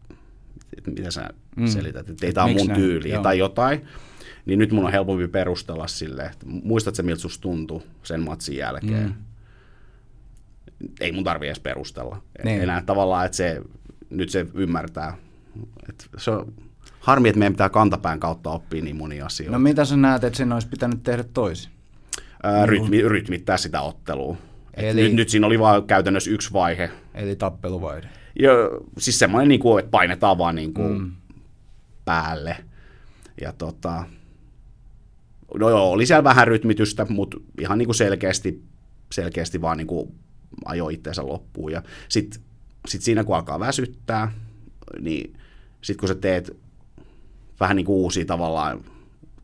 [SPEAKER 2] että mitä sä mm. selität, että ei tämä ole mun
[SPEAKER 1] näin?
[SPEAKER 2] tyyli
[SPEAKER 1] Joo.
[SPEAKER 2] tai jotain, niin nyt mun on helpompi perustella sille, että muistatko miltä susta tuntui sen matsin jälkeen? Mm. Ei mun tarvi edes perustella.
[SPEAKER 1] Niin.
[SPEAKER 2] Enää tavallaan, että se, nyt se ymmärtää. Että se on harmi, että meidän pitää kantapään kautta oppia niin monia asioita.
[SPEAKER 1] no mitä sä näet, että sen olisi pitänyt tehdä toisin?
[SPEAKER 2] Ää, rytmi, rytmittää sitä ottelua. Et
[SPEAKER 1] Eli-
[SPEAKER 2] nyt, nyt siinä oli vaan käytännössä yksi vaihe.
[SPEAKER 1] Eli tappeluvaihde.
[SPEAKER 2] Ja, siis semmoinen, niin kuin, että painetaan vaan niin kuin mm. päälle. Ja tota, no joo, oli siellä vähän rytmitystä, mutta ihan niin kuin selkeästi, selkeästi vaan niin kuin ajoi itseensä loppuun. Ja sitten sit siinä kun alkaa väsyttää, niin sitten kun sä teet vähän niin kuin uusia tavallaan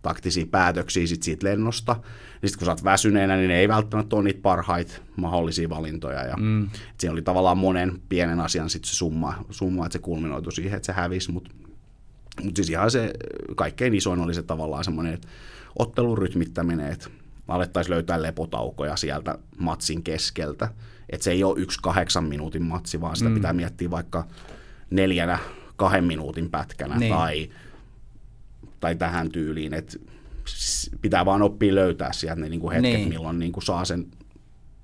[SPEAKER 2] taktisia päätöksiä sit siitä lennosta, niin sitten kun sä oot väsyneenä, niin ne ei välttämättä ole niitä parhaita mahdollisia valintoja. Ja mm. Siinä oli tavallaan monen pienen asian sit se summa, summa, että se kulminoitui siihen, että se hävisi, mutta mutta siis ihan se kaikkein isoin oli se tavallaan semmoinen, että ottelun rytmittäminen, että alettaisiin löytää lepotaukoja sieltä matsin keskeltä. Että se ei ole yksi kahdeksan minuutin matsi, vaan sitä mm. pitää miettiä vaikka neljänä kahden minuutin pätkänä
[SPEAKER 1] Niin.
[SPEAKER 2] tai, tai tähän tyyliin, että pitää vaan oppia löytää sieltä ne niinku hetket,
[SPEAKER 1] Niin.
[SPEAKER 2] niin. milloin niinku saa sen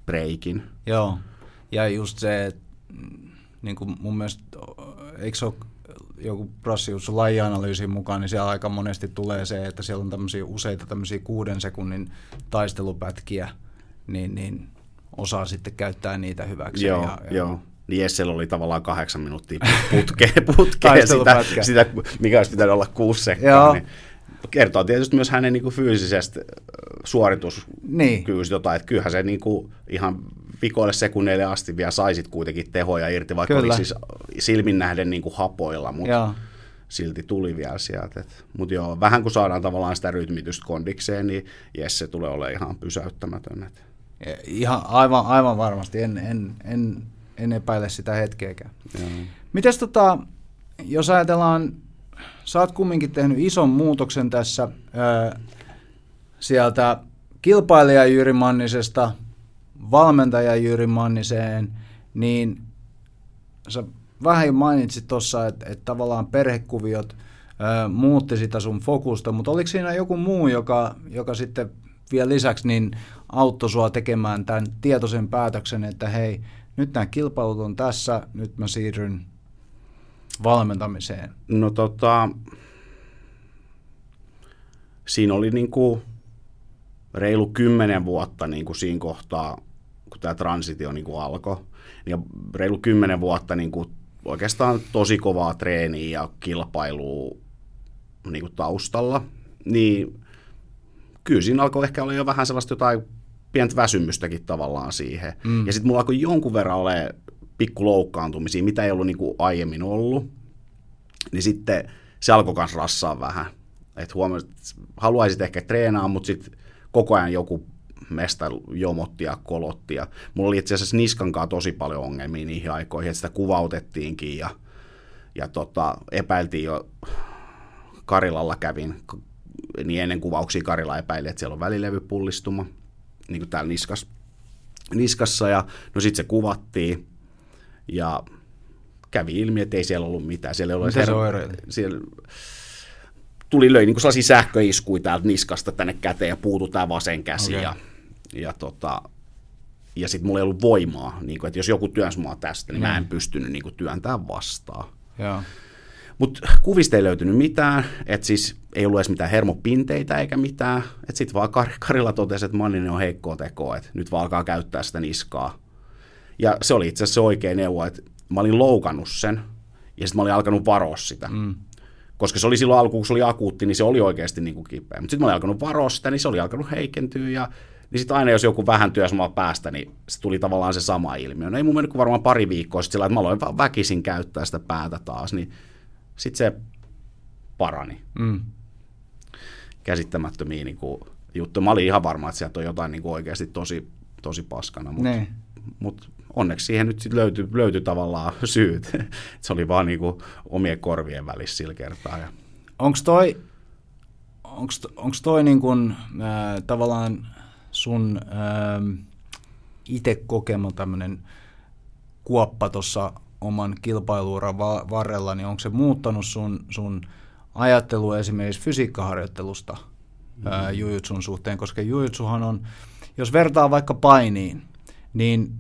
[SPEAKER 2] breikin.
[SPEAKER 1] Joo, ja just se, että niin kuin mun mielestä, eikö se ole joku prassius lajianalyysin mukaan, niin siellä aika monesti tulee se, että siellä on tämmöisiä useita tämmöisiä kuuden sekunnin taistelupätkiä, niin, niin osaa sitten käyttää niitä hyväksi.
[SPEAKER 2] Joo,
[SPEAKER 1] ja, ja,
[SPEAKER 2] joo. Niin Jessellä oli tavallaan kahdeksan minuuttia putkeen, putkeen sitä, sitä, mikä olisi pitänyt olla kuusi sekkaa. Niin kertoo tietysti myös hänen niin kuin fyysisestä suorituskyvystä niin. jotain, että kyllähän se niin kuin ihan vikoille sekunneille asti vielä saisit kuitenkin tehoja irti, vaikka Kyllä. oli siis silmin nähden niin kuin hapoilla, mutta Joo. silti tuli vielä sieltä. Mutta joo, vähän kun saadaan tavallaan sitä rytmitystä kondikseen, niin Jesse tulee olemaan ihan pysäyttämätön. Et.
[SPEAKER 1] Ihan, aivan, aivan varmasti, en, en, en, en epäile sitä hetkeäkään. Mites tota, jos ajatellaan, sä oot kumminkin tehnyt ison muutoksen tässä ää, sieltä kilpailija Jyri Mannisesta valmentaja Jyri Manniseen, niin sä vähän mainitsit tuossa, että, että tavallaan perhekuviot ää, muutti sitä sun fokusta, mutta oliko siinä joku muu, joka, joka sitten vielä lisäksi niin auttoi sua tekemään tämän tietoisen päätöksen, että hei, nyt nämä kilpailut on tässä, nyt mä siirryn valmentamiseen?
[SPEAKER 2] No tota, siinä oli niinku reilu kymmenen vuotta niinku siinä kohtaa, kun tämä transitio niinku alkoi. Ja reilu kymmenen vuotta niinku oikeastaan tosi kovaa treeniä ja kilpailua niinku taustalla. Niin kyllä siinä alkoi ehkä olla jo vähän sellaista jotain pientä väsymystäkin tavallaan siihen. Mm. Ja sitten mulla alkoi jonkun verran olemaan pikku loukkaantumisia, mitä ei ollut niin kuin aiemmin ollut. Niin sitten se alkoi myös rassaa vähän. Että huomasit, että haluaisit ehkä treenaa, mutta sitten koko ajan joku mesta jomotti ja kolotti. Ja mulla oli itse asiassa niskankaan tosi paljon ongelmia niihin aikoihin, että sitä kuvautettiinkin ja, ja tota, epäiltiin jo, Karilalla kävin, niin ennen kuvauksia Karila epäili, että siellä on välilevypullistuma niin kuin täällä niskas, niskassa ja no sitten se kuvattiin ja kävi ilmi, että ei siellä ollut mitään. Siellä ei ollut
[SPEAKER 1] Mitä her- se
[SPEAKER 2] siellä tuli löi niin kuin sellaisia sähköiskuja täältä niskasta tänne käteen ja puutu tämä vasen käsi okay. ja, ja, tota, ja sitten mulla ei ollut voimaa, niin kuin, että jos joku työnsi mua tästä, niin mm. mä en pystynyt niin kuin, työntämään vastaan.
[SPEAKER 1] Joo.
[SPEAKER 2] Mutta kuvista ei löytynyt mitään, että siis ei ollut edes mitään hermopinteitä eikä mitään. Että sitten vaan Kar- Karilla totesi, että Manninen on heikkoa tekoa, että nyt vaan alkaa käyttää sitä niskaa. Ja se oli itse asiassa se oikea neuvo, että mä olin loukannut sen ja sitten mä olin alkanut varoa sitä. Mm. Koska se oli silloin alkuun, kun se oli akuutti, niin se oli oikeasti niin kuin kipeä. Mutta sitten mä olin alkanut varoa sitä, niin se oli alkanut heikentyä ja niin sitten aina jos joku vähän työs mua päästä, niin se tuli tavallaan se sama ilmiö. No ei mun mennyt kuin varmaan pari viikkoa sitten sillä, että mä aloin vaan väkisin käyttää sitä päätä taas, niin sitten se parani. Mm. Käsittämättömiä niin kuin, juttu. Mä olin ihan varma, että sieltä on jotain niin kuin oikeasti tosi, tosi paskana, mutta niin. mut onneksi siihen nyt sit löytyi, löytyi tavallaan syyt. se oli vaan niin kuin omien korvien välissä sillä kertaa. Ja...
[SPEAKER 1] Onko toi, onks, onks toi niin kuin, äh, tavallaan sun äh, itse kokema tämmöinen kuoppa tuossa oman kilpailuuran varrella, niin onko se muuttanut sun, sun ajattelu esimerkiksi fysiikkaharjoittelusta mm. ää, jujutsun suhteen, koska jujutsuhan on, jos vertaa vaikka painiin, niin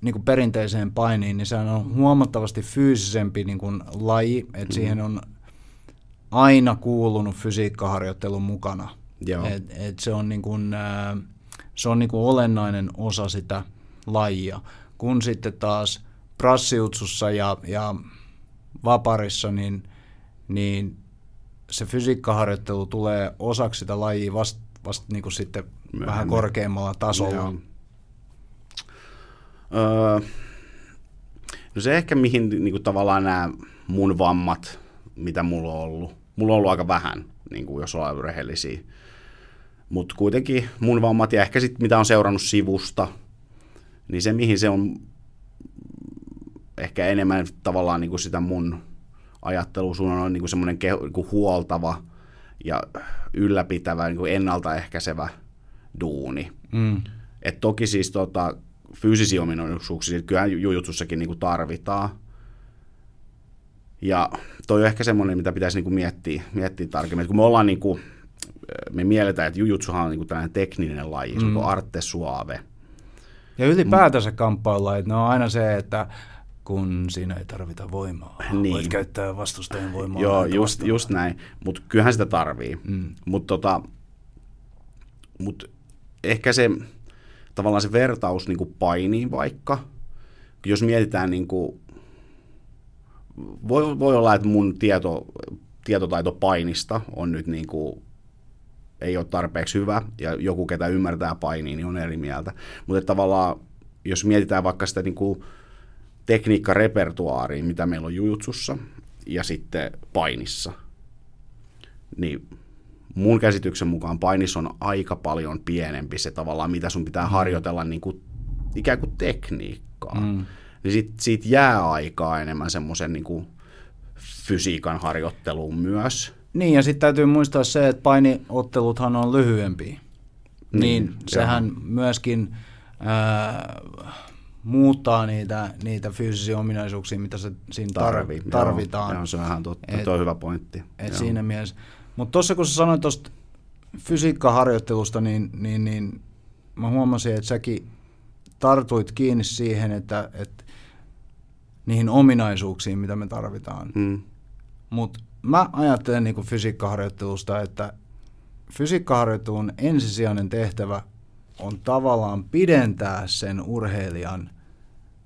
[SPEAKER 1] niin kuin perinteiseen painiin, niin se on huomattavasti fyysisempi niin kuin laji, että mm. siihen on aina kuulunut fysiikkaharjoittelun mukana. Et, et se on, niin kuin, ää, se on niin kuin olennainen osa sitä lajia, kun sitten taas prassiutsussa ja, ja vaparissa, niin, niin se fysiikkaharjoittelu tulee osaksi sitä lajia vasta vast niin kuin sitten Myöhemmin. vähän korkeammalla tasolla.
[SPEAKER 2] Öö, no se ehkä mihin niin kuin tavallaan nämä mun vammat, mitä mulla on ollut. Mulla on ollut aika vähän, niin kuin jos ollaan rehellisiä. Mutta kuitenkin mun vammat ja ehkä sitten mitä on seurannut sivusta, niin se mihin se on ehkä enemmän tavallaan niin kuin sitä mun ajattelusuunnan on niin kuin semmoinen keho, niin kuin huoltava ja ylläpitävä, niin kuin ennaltaehkäisevä duuni. Mm. Et toki siis tota, fyysisiä ominaisuuksia kyllä jujutsussakin niin kuin tarvitaan. Ja toi on ehkä semmoinen, mitä pitäisi niin kuin miettiä, miettiä tarkemmin. Et kun me ollaan niin kuin, me mielletään, että jujutsuhan on niin kuin tällainen tekninen laji, mm. se on mm. arte suave.
[SPEAKER 1] Ja ylipäätänsä että ne on aina se, että kun siinä ei tarvita voimaa. Niin. Voit käyttää vastustajan voimaa.
[SPEAKER 2] Joo, just, just näin. Mutta kyllähän sitä tarvii. Mm. Mutta tota, mut ehkä se tavallaan se vertaus niin kuin painiin vaikka, jos mietitään niin kuin, voi, voi olla, että mun tieto, tietotaito painista on nyt niin kuin, ei ole tarpeeksi hyvä, ja joku, ketä ymmärtää painia, niin on eri mieltä. Mutta tavallaan, jos mietitään vaikka sitä niin kuin tekniikkarepertuaaria, mitä meillä on jujutsussa, ja sitten painissa, niin mun käsityksen mukaan painis on aika paljon pienempi se tavallaan, mitä sun pitää mm. harjoitella niin kuin, ikään kuin tekniikkaa. Mm. Niin sit, siitä jää aikaa enemmän semmoisen niin kuin fysiikan harjoitteluun myös.
[SPEAKER 1] Niin, ja sitten täytyy muistaa se, että painiotteluthan on lyhyempiä. Niin, niin sehän joo. myöskin ää, muuttaa niitä, niitä fyysisiä ominaisuuksia, mitä se siinä Tarvi, tarvitaan.
[SPEAKER 2] Joo, joo, se on ihan totta. Et, Tuo on hyvä pointti.
[SPEAKER 1] Et siinä mielessä. Mutta tuossa kun sä sanoit tuosta fysiikkaharjoittelusta, niin, niin, niin mä huomasin, että säkin tartuit kiinni siihen, että, että niihin ominaisuuksiin, mitä me tarvitaan. Mm. Mutta mä ajattelen niin kuin fysiikkaharjoittelusta, että fysiikkaharjoittelun ensisijainen tehtävä on tavallaan pidentää sen urheilijan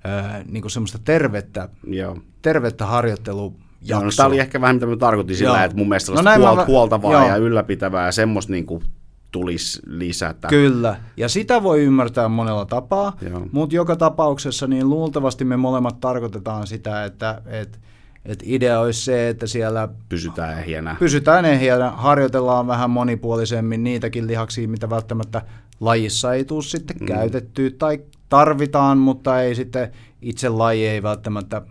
[SPEAKER 1] ää, niin kuin semmoista tervettä, Joo. tervettä harjoittelua Joo, no,
[SPEAKER 2] tämä oli ehkä vähän mitä mä tarkoitin sillä, joo. että mun mielestä no, huol- mä... huoltavaa joo. ja ylläpitävää ja semmoista niin kuin tulisi lisätä.
[SPEAKER 1] Kyllä, ja sitä voi ymmärtää monella tapaa, mutta joka tapauksessa niin luultavasti me molemmat tarkoitetaan sitä, että, että et idea olisi se, että siellä
[SPEAKER 2] pysytään ehjänä.
[SPEAKER 1] Pysytään ehjänä, harjoitellaan vähän monipuolisemmin niitäkin lihaksia, mitä välttämättä lajissa ei tule sitten mm. käytettyä tai tarvitaan, mutta ei sitten itse laji ei välttämättä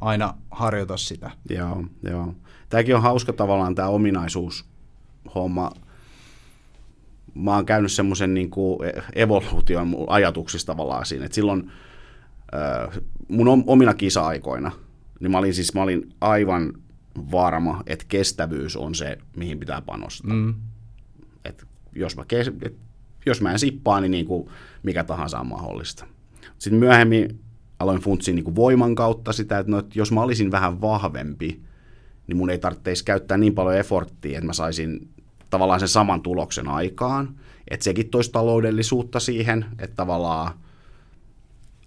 [SPEAKER 1] aina harjoita sitä.
[SPEAKER 2] Joo, joo. Tämäkin on hauska tavallaan tämä ominaisuushomma. Mä oon käynyt semmoisen niin evoluution ajatuksista tavallaan siinä, että silloin äh, mun omina kisa-aikoina, niin mä olin siis mä olin aivan varma, että kestävyys on se, mihin pitää panostaa. Mm. Et jos, mä kes, et jos mä en sippaa, niin, niin kuin mikä tahansa on mahdollista. Sitten myöhemmin aloin funtsia niin kuin voiman kautta sitä, että, no, että jos mä olisin vähän vahvempi, niin mun ei tarvitsisi käyttää niin paljon efforttia, että mä saisin tavallaan sen saman tuloksen aikaan. Että sekin toisi taloudellisuutta siihen, että tavallaan,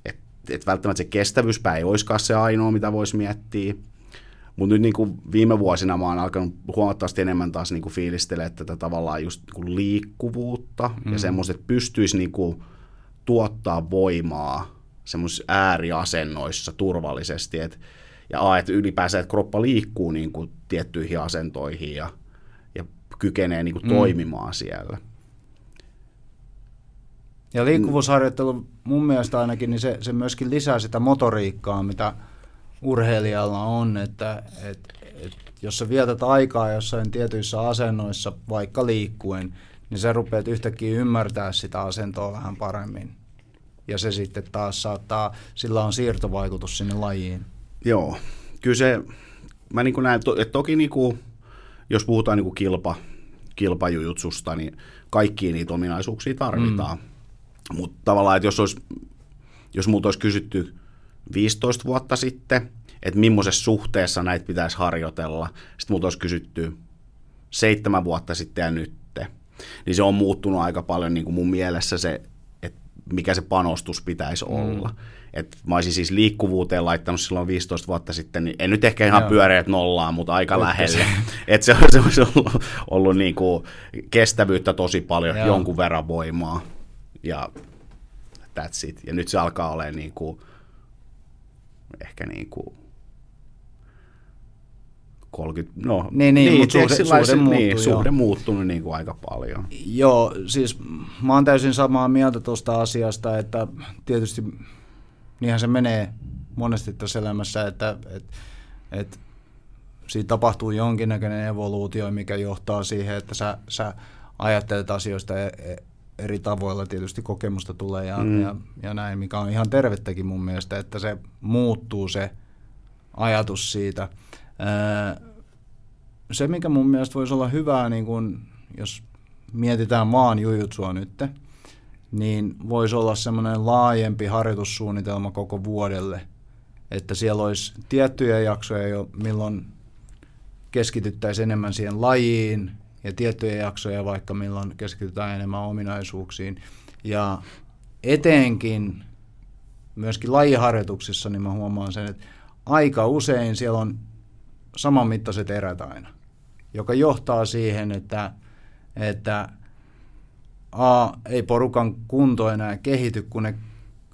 [SPEAKER 2] että, että välttämättä se kestävyyspää ei olisikaan se ainoa, mitä voisi miettiä. Mutta nyt niin kuin viime vuosina mä oon alkanut huomattavasti enemmän taas niin kuin fiilistelemään tätä tavallaan just niin kuin liikkuvuutta mm. ja semmoista, että pystyisi niin kuin tuottaa voimaa semmoisissa ääriasennoissa turvallisesti, et, ja a, että ylipäänsä, että kroppa liikkuu niin kuin tiettyihin asentoihin ja, ja kykenee niin kuin mm. toimimaan siellä.
[SPEAKER 1] Ja liikkuvuusharjoittelu mun mielestä ainakin, niin se, se myöskin lisää sitä motoriikkaa, mitä urheilijalla on, että et, et, jos sä vietät aikaa jossain tietyissä asennoissa, vaikka liikkuen, niin sä rupeat yhtäkkiä ymmärtää sitä asentoa vähän paremmin ja se sitten taas saattaa, sillä on siirtovaikutus sinne lajiin.
[SPEAKER 2] Joo, kyllä se, mä niin näen, että toki niin kuin, jos puhutaan niin kuin kilpa, kilpajujutsusta, niin kaikkia niitä ominaisuuksia tarvitaan. Mm. Mutta tavallaan, että jos, olisi, jos multa olisi kysytty 15 vuotta sitten, että millaisessa suhteessa näitä pitäisi harjoitella, sitten multa olisi kysytty seitsemän vuotta sitten ja nyt, niin se on muuttunut aika paljon niin kuin mun mielessä se mikä se panostus pitäisi mm. olla. Et mä olisin siis liikkuvuuteen laittanut silloin 15 vuotta sitten, niin en nyt ehkä ihan Joo. pyöreät nollaan, mutta aika Nyt lähelle. Et se, se olisi ollut, ollut niin kuin kestävyyttä tosi paljon, Joo. jonkun verran voimaa. Ja that's it. Ja nyt se alkaa olemaan niin kuin, ehkä niin kuin 30, no
[SPEAKER 1] niin, niin, niin mutta suhde, suhde, muuttuu,
[SPEAKER 2] niin, suhde muuttunut niin kuin aika paljon.
[SPEAKER 1] Joo, siis mä oon täysin samaa mieltä tuosta asiasta, että tietysti niinhän se menee monesti tässä elämässä, että, että, että siitä tapahtuu jonkinnäköinen evoluutio, mikä johtaa siihen, että sä, sä ajattelet asioista e, e, eri tavoilla, tietysti kokemusta tulee ja, mm. ja, ja näin, mikä on ihan tervettäkin mun mielestä, että se muuttuu se ajatus siitä. Se, mikä mun mielestä voisi olla hyvää, niin kun, jos mietitään vaan jujutsua nyt, niin voisi olla semmoinen laajempi harjoitussuunnitelma koko vuodelle, että siellä olisi tiettyjä jaksoja, jo, milloin keskityttäisiin enemmän siihen lajiin, ja tiettyjä jaksoja vaikka milloin keskitytään enemmän ominaisuuksiin. Ja etenkin myöskin lajiharjoituksissa, niin mä huomaan sen, että aika usein siellä on samanmittaiset erät aina, joka johtaa siihen, että, että A, ei porukan kunto enää kehity, kun ne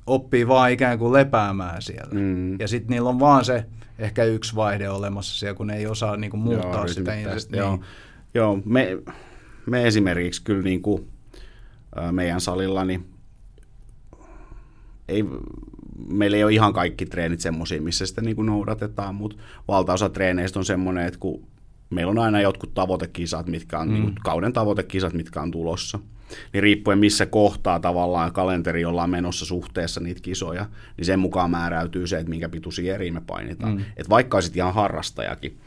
[SPEAKER 1] oppii vaan ikään kuin lepäämään siellä. Mm. Ja sitten niillä on vaan se ehkä yksi vaihde olemassa siellä, kun ne ei osaa niin kuin, muuttaa joo, sitä. Niin,
[SPEAKER 2] joo, joo me, me esimerkiksi kyllä niin kuin, meidän salilla, niin ei, meillä ei ole ihan kaikki treenit semmoisia, missä sitä niin kuin noudatetaan, mutta valtaosa treeneistä on semmoinen, että kun meillä on aina jotkut tavoitekisat, mitkä on mm. niin kuin, kauden tavoitekisat, mitkä on tulossa – niin riippuen missä kohtaa tavallaan kalenteri ollaan menossa suhteessa niitä kisoja, niin sen mukaan määräytyy se, että minkä pituisia eriä me painitaan. Mm. Et vaikka olisit ihan harrastajakin,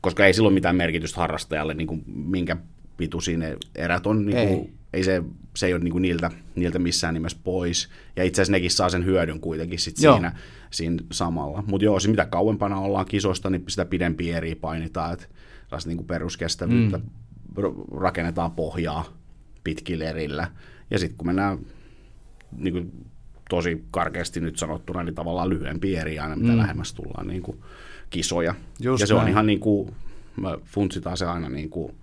[SPEAKER 2] koska ei silloin mitään merkitystä harrastajalle, niin kuin minkä pituisia ne erät on. Niin kuin, ei. ei se, se ei ole niin kuin niiltä, niiltä missään nimessä pois. Ja itse asiassa nekin saa sen hyödyn kuitenkin sit siinä, siinä samalla. Mutta joo, mitä kauempana ollaan kisosta, niin sitä pidempiä eri painitaan, että niin kuin peruskestävyyttä mm. rakennetaan pohjaa pitkillä erillä. Ja sitten kun mennään niin kuin tosi karkeasti nyt sanottuna, niin tavallaan lyhyempi eri aina, mitä mm. lähemmäs tullaan niin kuin kisoja. Just ja se näin. on ihan niin kuin, mä funtsitaan se aina niin kuin...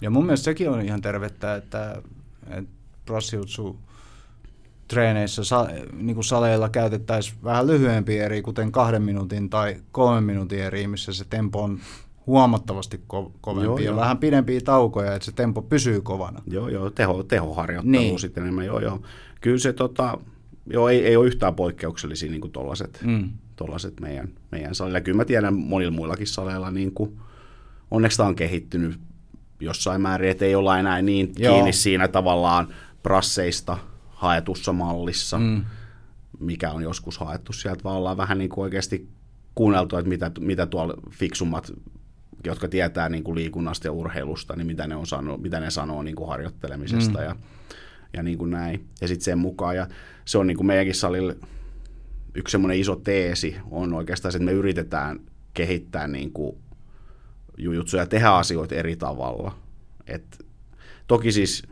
[SPEAKER 1] Ja mun mielestä sekin on ihan tervettä, että, että brassiutsu treeneissä sa, niin kuin saleilla käytettäisiin vähän lyhyempi eri, kuten kahden minuutin tai kolmen minuutin eri, missä se tempo on huomattavasti ko- kovempi joo, ja joo. vähän pidempiä taukoja, että se tempo pysyy kovana.
[SPEAKER 2] Joo, joo, teho, tehoharjoittelu niin. sitten enemmän, joo, joo. Kyllä se tota, joo, ei, ei ole yhtään poikkeuksellisia niin tuollaiset mm. Meidän, meidän salilla. Kyllä mä tiedän monilla muillakin saleilla, niin kuin, onneksi tämä on kehittynyt jossain määrin, että ei olla enää niin joo. kiinni siinä tavallaan prasseista haetussa mallissa, mm. mikä on joskus haettu sieltä, vaan ollaan vähän niin kuin oikeasti kuunneltu, että mitä, mitä tuolla fiksummat jotka tietää niin kuin liikunnasta ja urheilusta, niin mitä ne, on sanoo, mitä ne sanoo niin kuin harjoittelemisesta mm. ja, ja niin kuin näin. Ja sitten sen mukaan, ja se on niin kuin meidänkin salilla yksi semmoinen iso teesi on oikeastaan että me yritetään kehittää niin kuin jujutsuja ja tehdä asioita eri tavalla. Et toki siis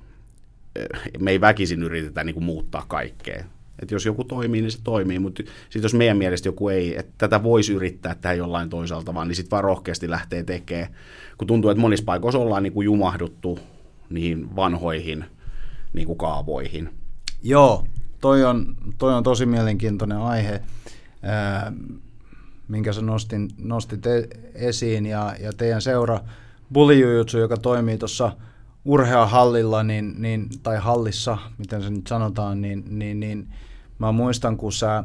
[SPEAKER 2] eh, me ei väkisin yritetä niin kuin muuttaa kaikkea. Että jos joku toimii, niin se toimii, mutta sitten jos meidän mielestä joku ei, että tätä voisi yrittää tehdä jollain toisaalta vaan, niin sitten vaan rohkeasti lähtee tekemään. Kun tuntuu, että monissa paikoissa ollaan niin kuin jumahduttu niihin vanhoihin niin kuin kaavoihin.
[SPEAKER 1] Joo, toi on, toi on tosi mielenkiintoinen aihe, ää, minkä sä nostin, nostit e- esiin, ja, ja teidän seura Bulijujutsu, joka toimii tuossa urheahallilla, niin, niin, tai hallissa, miten se nyt sanotaan, niin, niin, niin Mä muistan, kun sä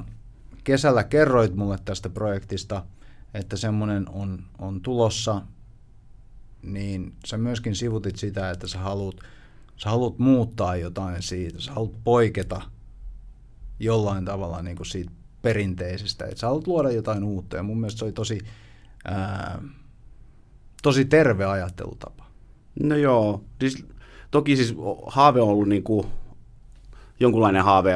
[SPEAKER 1] kesällä kerroit mulle tästä projektista, että semmoinen on, on tulossa, niin sä myöskin sivutit sitä, että sä haluat, sä haluat muuttaa jotain siitä, sä haluat poiketa jollain tavalla niin kuin siitä perinteisestä, että sä haluat luoda jotain uutta ja mun mielestä se oli tosi, ää, tosi terve ajattelutapa.
[SPEAKER 2] No joo, siis, toki siis haave on ollut niin kuin jonkunlainen haave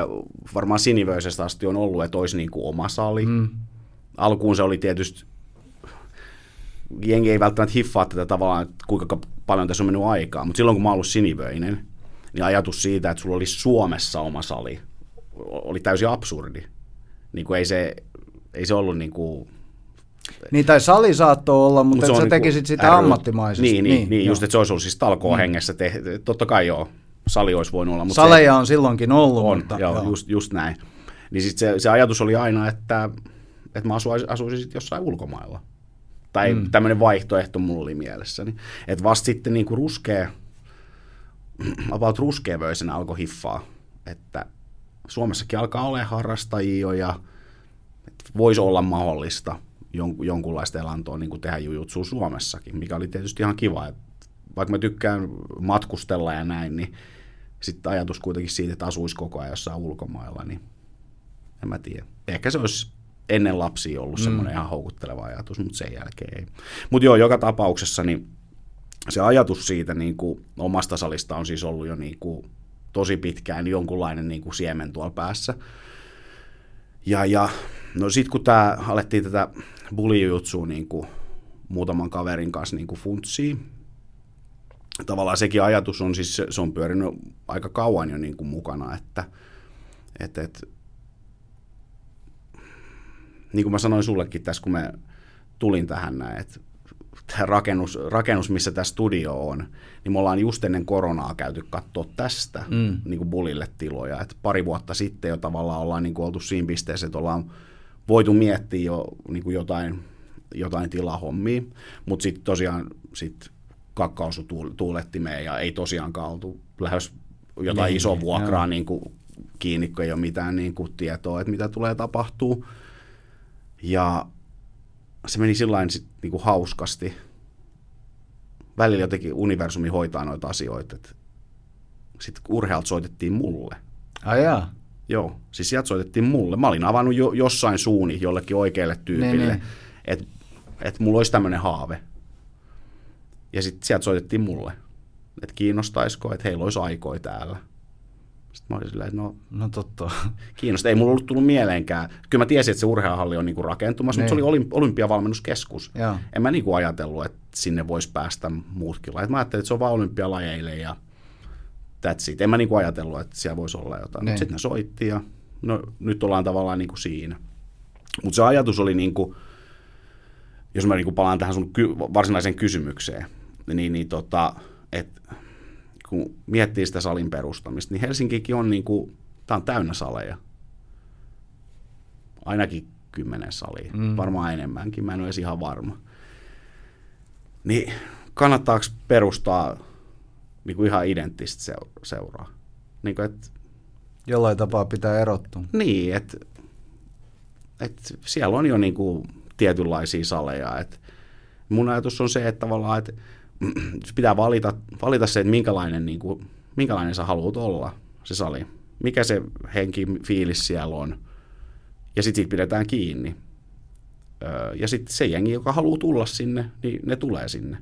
[SPEAKER 2] varmaan sinivöisestä asti on ollut, että olisi niin kuin oma sali. Mm. Alkuun se oli tietysti, jengi ei välttämättä hiffaa tätä tavallaan, että kuinka paljon tässä on mennyt aikaa, mutta silloin kun mä ollut sinivöinen, niin ajatus siitä, että sulla olisi Suomessa oma sali, oli täysin absurdi. Niin kuin ei, se, ei se ollut niin kuin
[SPEAKER 1] niin, tai sali saattoi olla, mutta Mut sä niin tekisit sitä ry... ammattimaisesti.
[SPEAKER 2] Niin, niin, niin, niin just, että se olisi ollut siis talkoon mm. hengessä. Te, totta kai joo, sali olisi voinut olla.
[SPEAKER 1] Mutta Saleja se, on silloinkin ollut.
[SPEAKER 2] On, mutta, joo, joo. Just, just näin. Niin sit se, se ajatus oli aina, että, että mä asuisin, asuisin sit jossain ulkomailla. Tai mm. tämmöinen vaihtoehto mulla oli mielessäni. Että vasta sitten niin kuin ruskea, about ruskeavöisen alkoi hiffaa, että Suomessakin alkaa olla harrastajia jo ja voisi olla mahdollista jon, jonkunlaista elantoa niin kuin tehdä jujutsua Suomessakin, mikä oli tietysti ihan kiva. Että vaikka mä tykkään matkustella ja näin, niin sitten ajatus kuitenkin siitä, että asuisi koko ajan jossain ulkomailla, niin en mä tiedä. Ehkä se olisi ennen lapsia ollut mm. semmoinen ihan houkutteleva ajatus, mutta sen jälkeen ei. Mutta joo, joka tapauksessa niin se ajatus siitä niin kuin omasta salista on siis ollut jo niin kuin tosi pitkään jonkunlainen niin kuin siemen tuolla päässä. Ja, ja no sitten kun tää, alettiin tätä bulijutsua niin kuin muutaman kaverin kanssa niin kuin funtsiin, tavallaan sekin ajatus on siis, se on pyörinyt aika kauan jo niin kuin mukana, että et, et, niin kuin mä sanoin sullekin tässä, kun mä tulin tähän näin, että tämä rakennus, rakennus, missä tämä studio on, niin me ollaan just ennen koronaa käyty katsoa tästä mm. niin kuin Bulille tiloja. Et pari vuotta sitten jo tavallaan ollaan niin kuin oltu siinä pisteessä, että ollaan voitu miettiä jo niin kuin jotain, jotain tilahommia, mutta sitten tosiaan sit kakkausu tuuletti meidän ja ei tosiaankaan oltu lähes jotain niin, isoa vuokraa niin kuin kiinni, kun ei ole mitään niin kuin tietoa, että mitä tulee tapahtuu. Ja se meni sillä niin kuin hauskasti. Välillä jotenkin universumi hoitaa noita asioita. Sitten urheilta soitettiin mulle.
[SPEAKER 1] Ai jaa.
[SPEAKER 2] Joo, siis sieltä soitettiin mulle. Mä olin avannut jo, jossain suuni jollekin oikealle tyypille, niin, että et mulla olisi tämmöinen haave. Ja sitten sieltä soitettiin mulle, että kiinnostaisiko, että heillä olisi aikoja täällä. Sitten mä olin silleen, että no,
[SPEAKER 1] no totta.
[SPEAKER 2] Kiinnostaa. Ei mulla ollut tullut mieleenkään. Kyllä mä tiesin, että se urheiluhalli on niinku rakentumassa, niin. mutta se oli niin. olympiavalmennuskeskus. Ja. En mä niinku ajatellut, että sinne voisi päästä muutkin lajit. Mä ajattelin, että se on vaan olympialajeille ja that's it. En mä niinku ajatellut, että siellä voisi olla jotain. Niin. Sitten ne soitti ja no, nyt ollaan tavallaan niinku siinä. Mutta se ajatus oli, niinku, jos mä niinku palaan tähän sun ky- varsinaiseen kysymykseen, niin, niin tota, että kun miettii sitä salin perustamista, niin Helsinkikin on niin kuin, tämä on täynnä saleja. Ainakin kymmenen salia, mm. varmaan enemmänkin, mä en ole edes ihan varma. Niin kannattaako perustaa niin kuin ihan identtistä seuraa? Niin kuin, että,
[SPEAKER 1] Jollain tapaa pitää erottua.
[SPEAKER 2] Niin, että et siellä on jo niin kuin tietynlaisia saleja. Et mun ajatus on se, että tavallaan, että pitää valita, valita se, että minkälainen, niin kuin, minkälainen sä haluat olla, se sali. Mikä se henki, fiilis siellä on. Ja sitten siitä pidetään kiinni. Ja sitten se jengi, joka haluaa tulla sinne, niin ne tulee sinne.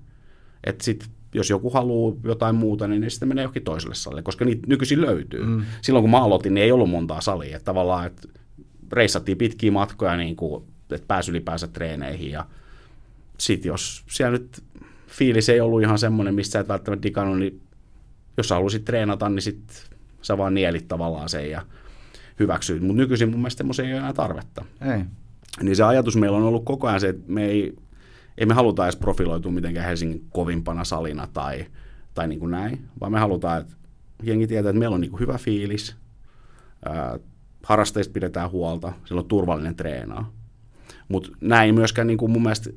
[SPEAKER 2] Et sit, jos joku haluaa jotain muuta, niin ne sitten menee johonkin toiselle salille, koska niitä nykyisin löytyy. Mm. Silloin kun mä aloitin, niin ei ollut montaa salia. Että tavallaan, että reissattiin pitkiä matkoja, niin kuin, että pääsi ylipäänsä treeneihin. Ja sitten jos siellä nyt fiilis ei ollut ihan semmoinen, mistä sä et välttämättä digannut, niin jos sä haluaisit treenata, niin sit sä vaan nielit tavallaan sen ja hyväksyit. Mutta nykyisin mun mielestä semmoisen ei ole enää tarvetta.
[SPEAKER 1] Ei.
[SPEAKER 2] Niin se ajatus meillä on ollut koko ajan se, että me ei, ei me haluta edes profiloitua mitenkään Helsingin kovimpana salina tai, tai niin kuin näin, vaan me halutaan, että jengi tietää, että meillä on niin kuin hyvä fiilis, ää, harrasteista pidetään huolta, siellä on turvallinen treenaa. Mutta näin myöskään niin kuin mun mielestä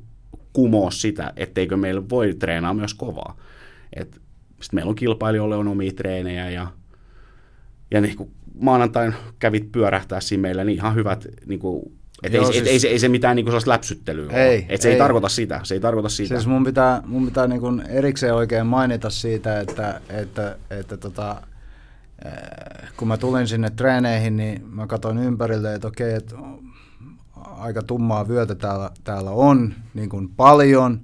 [SPEAKER 2] kumoa sitä, etteikö meillä voi treenaa myös kovaa. Sitten meillä on kilpailijoille on omia treenejä ja, ja niin kuin maanantain kävit pyörähtää siinä meillä, niin ihan hyvät niin kuin, et Joo, ei, siis, et, ei, se, ei se mitään niinku sellaista läpsyttelyä ei, ole. Et se ei, ei tarkoita sitä. Se ei tarkoita sitä.
[SPEAKER 1] Siis mun pitää, mun pitää niinku erikseen oikein mainita siitä, että, että, että tota, kun mä tulin sinne treeneihin, niin mä katsoin ympärille, että okei, että aika tummaa vyötä täällä, täällä on, niin kuin paljon.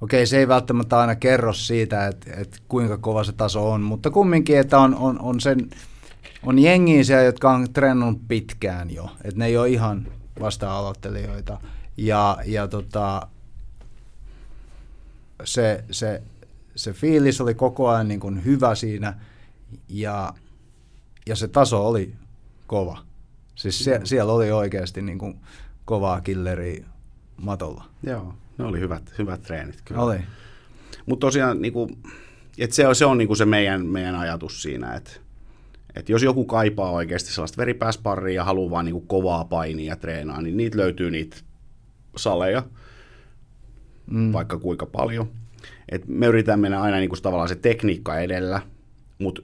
[SPEAKER 1] Okei, se ei välttämättä aina kerro siitä, että, että kuinka kova se taso on, mutta kumminkin, että on, on, on, sen, on jengiä siellä, jotka on treenannut pitkään jo, että ne ei ole ihan vasta-aloittelijoita. Ja, ja tota, se, se, se fiilis oli koko ajan niin kuin hyvä siinä ja, ja se taso oli kova. Siis sie, siellä oli oikeasti niin kuin kovaa killeriä matolla.
[SPEAKER 2] Joo, ne oli hyvät, hyvät treenit kyllä.
[SPEAKER 1] Oli.
[SPEAKER 2] Mutta tosiaan niin kuin, et se on se, on niin kuin se meidän, meidän ajatus siinä, että et jos joku kaipaa oikeasti sellaista veripääsparria ja haluaa vaan niin kuin kovaa painia ja treenaa, niin niitä löytyy niitä saleja, mm. vaikka kuinka paljon. Et me yritetään mennä aina niin kuin tavallaan se tekniikka edellä, mutta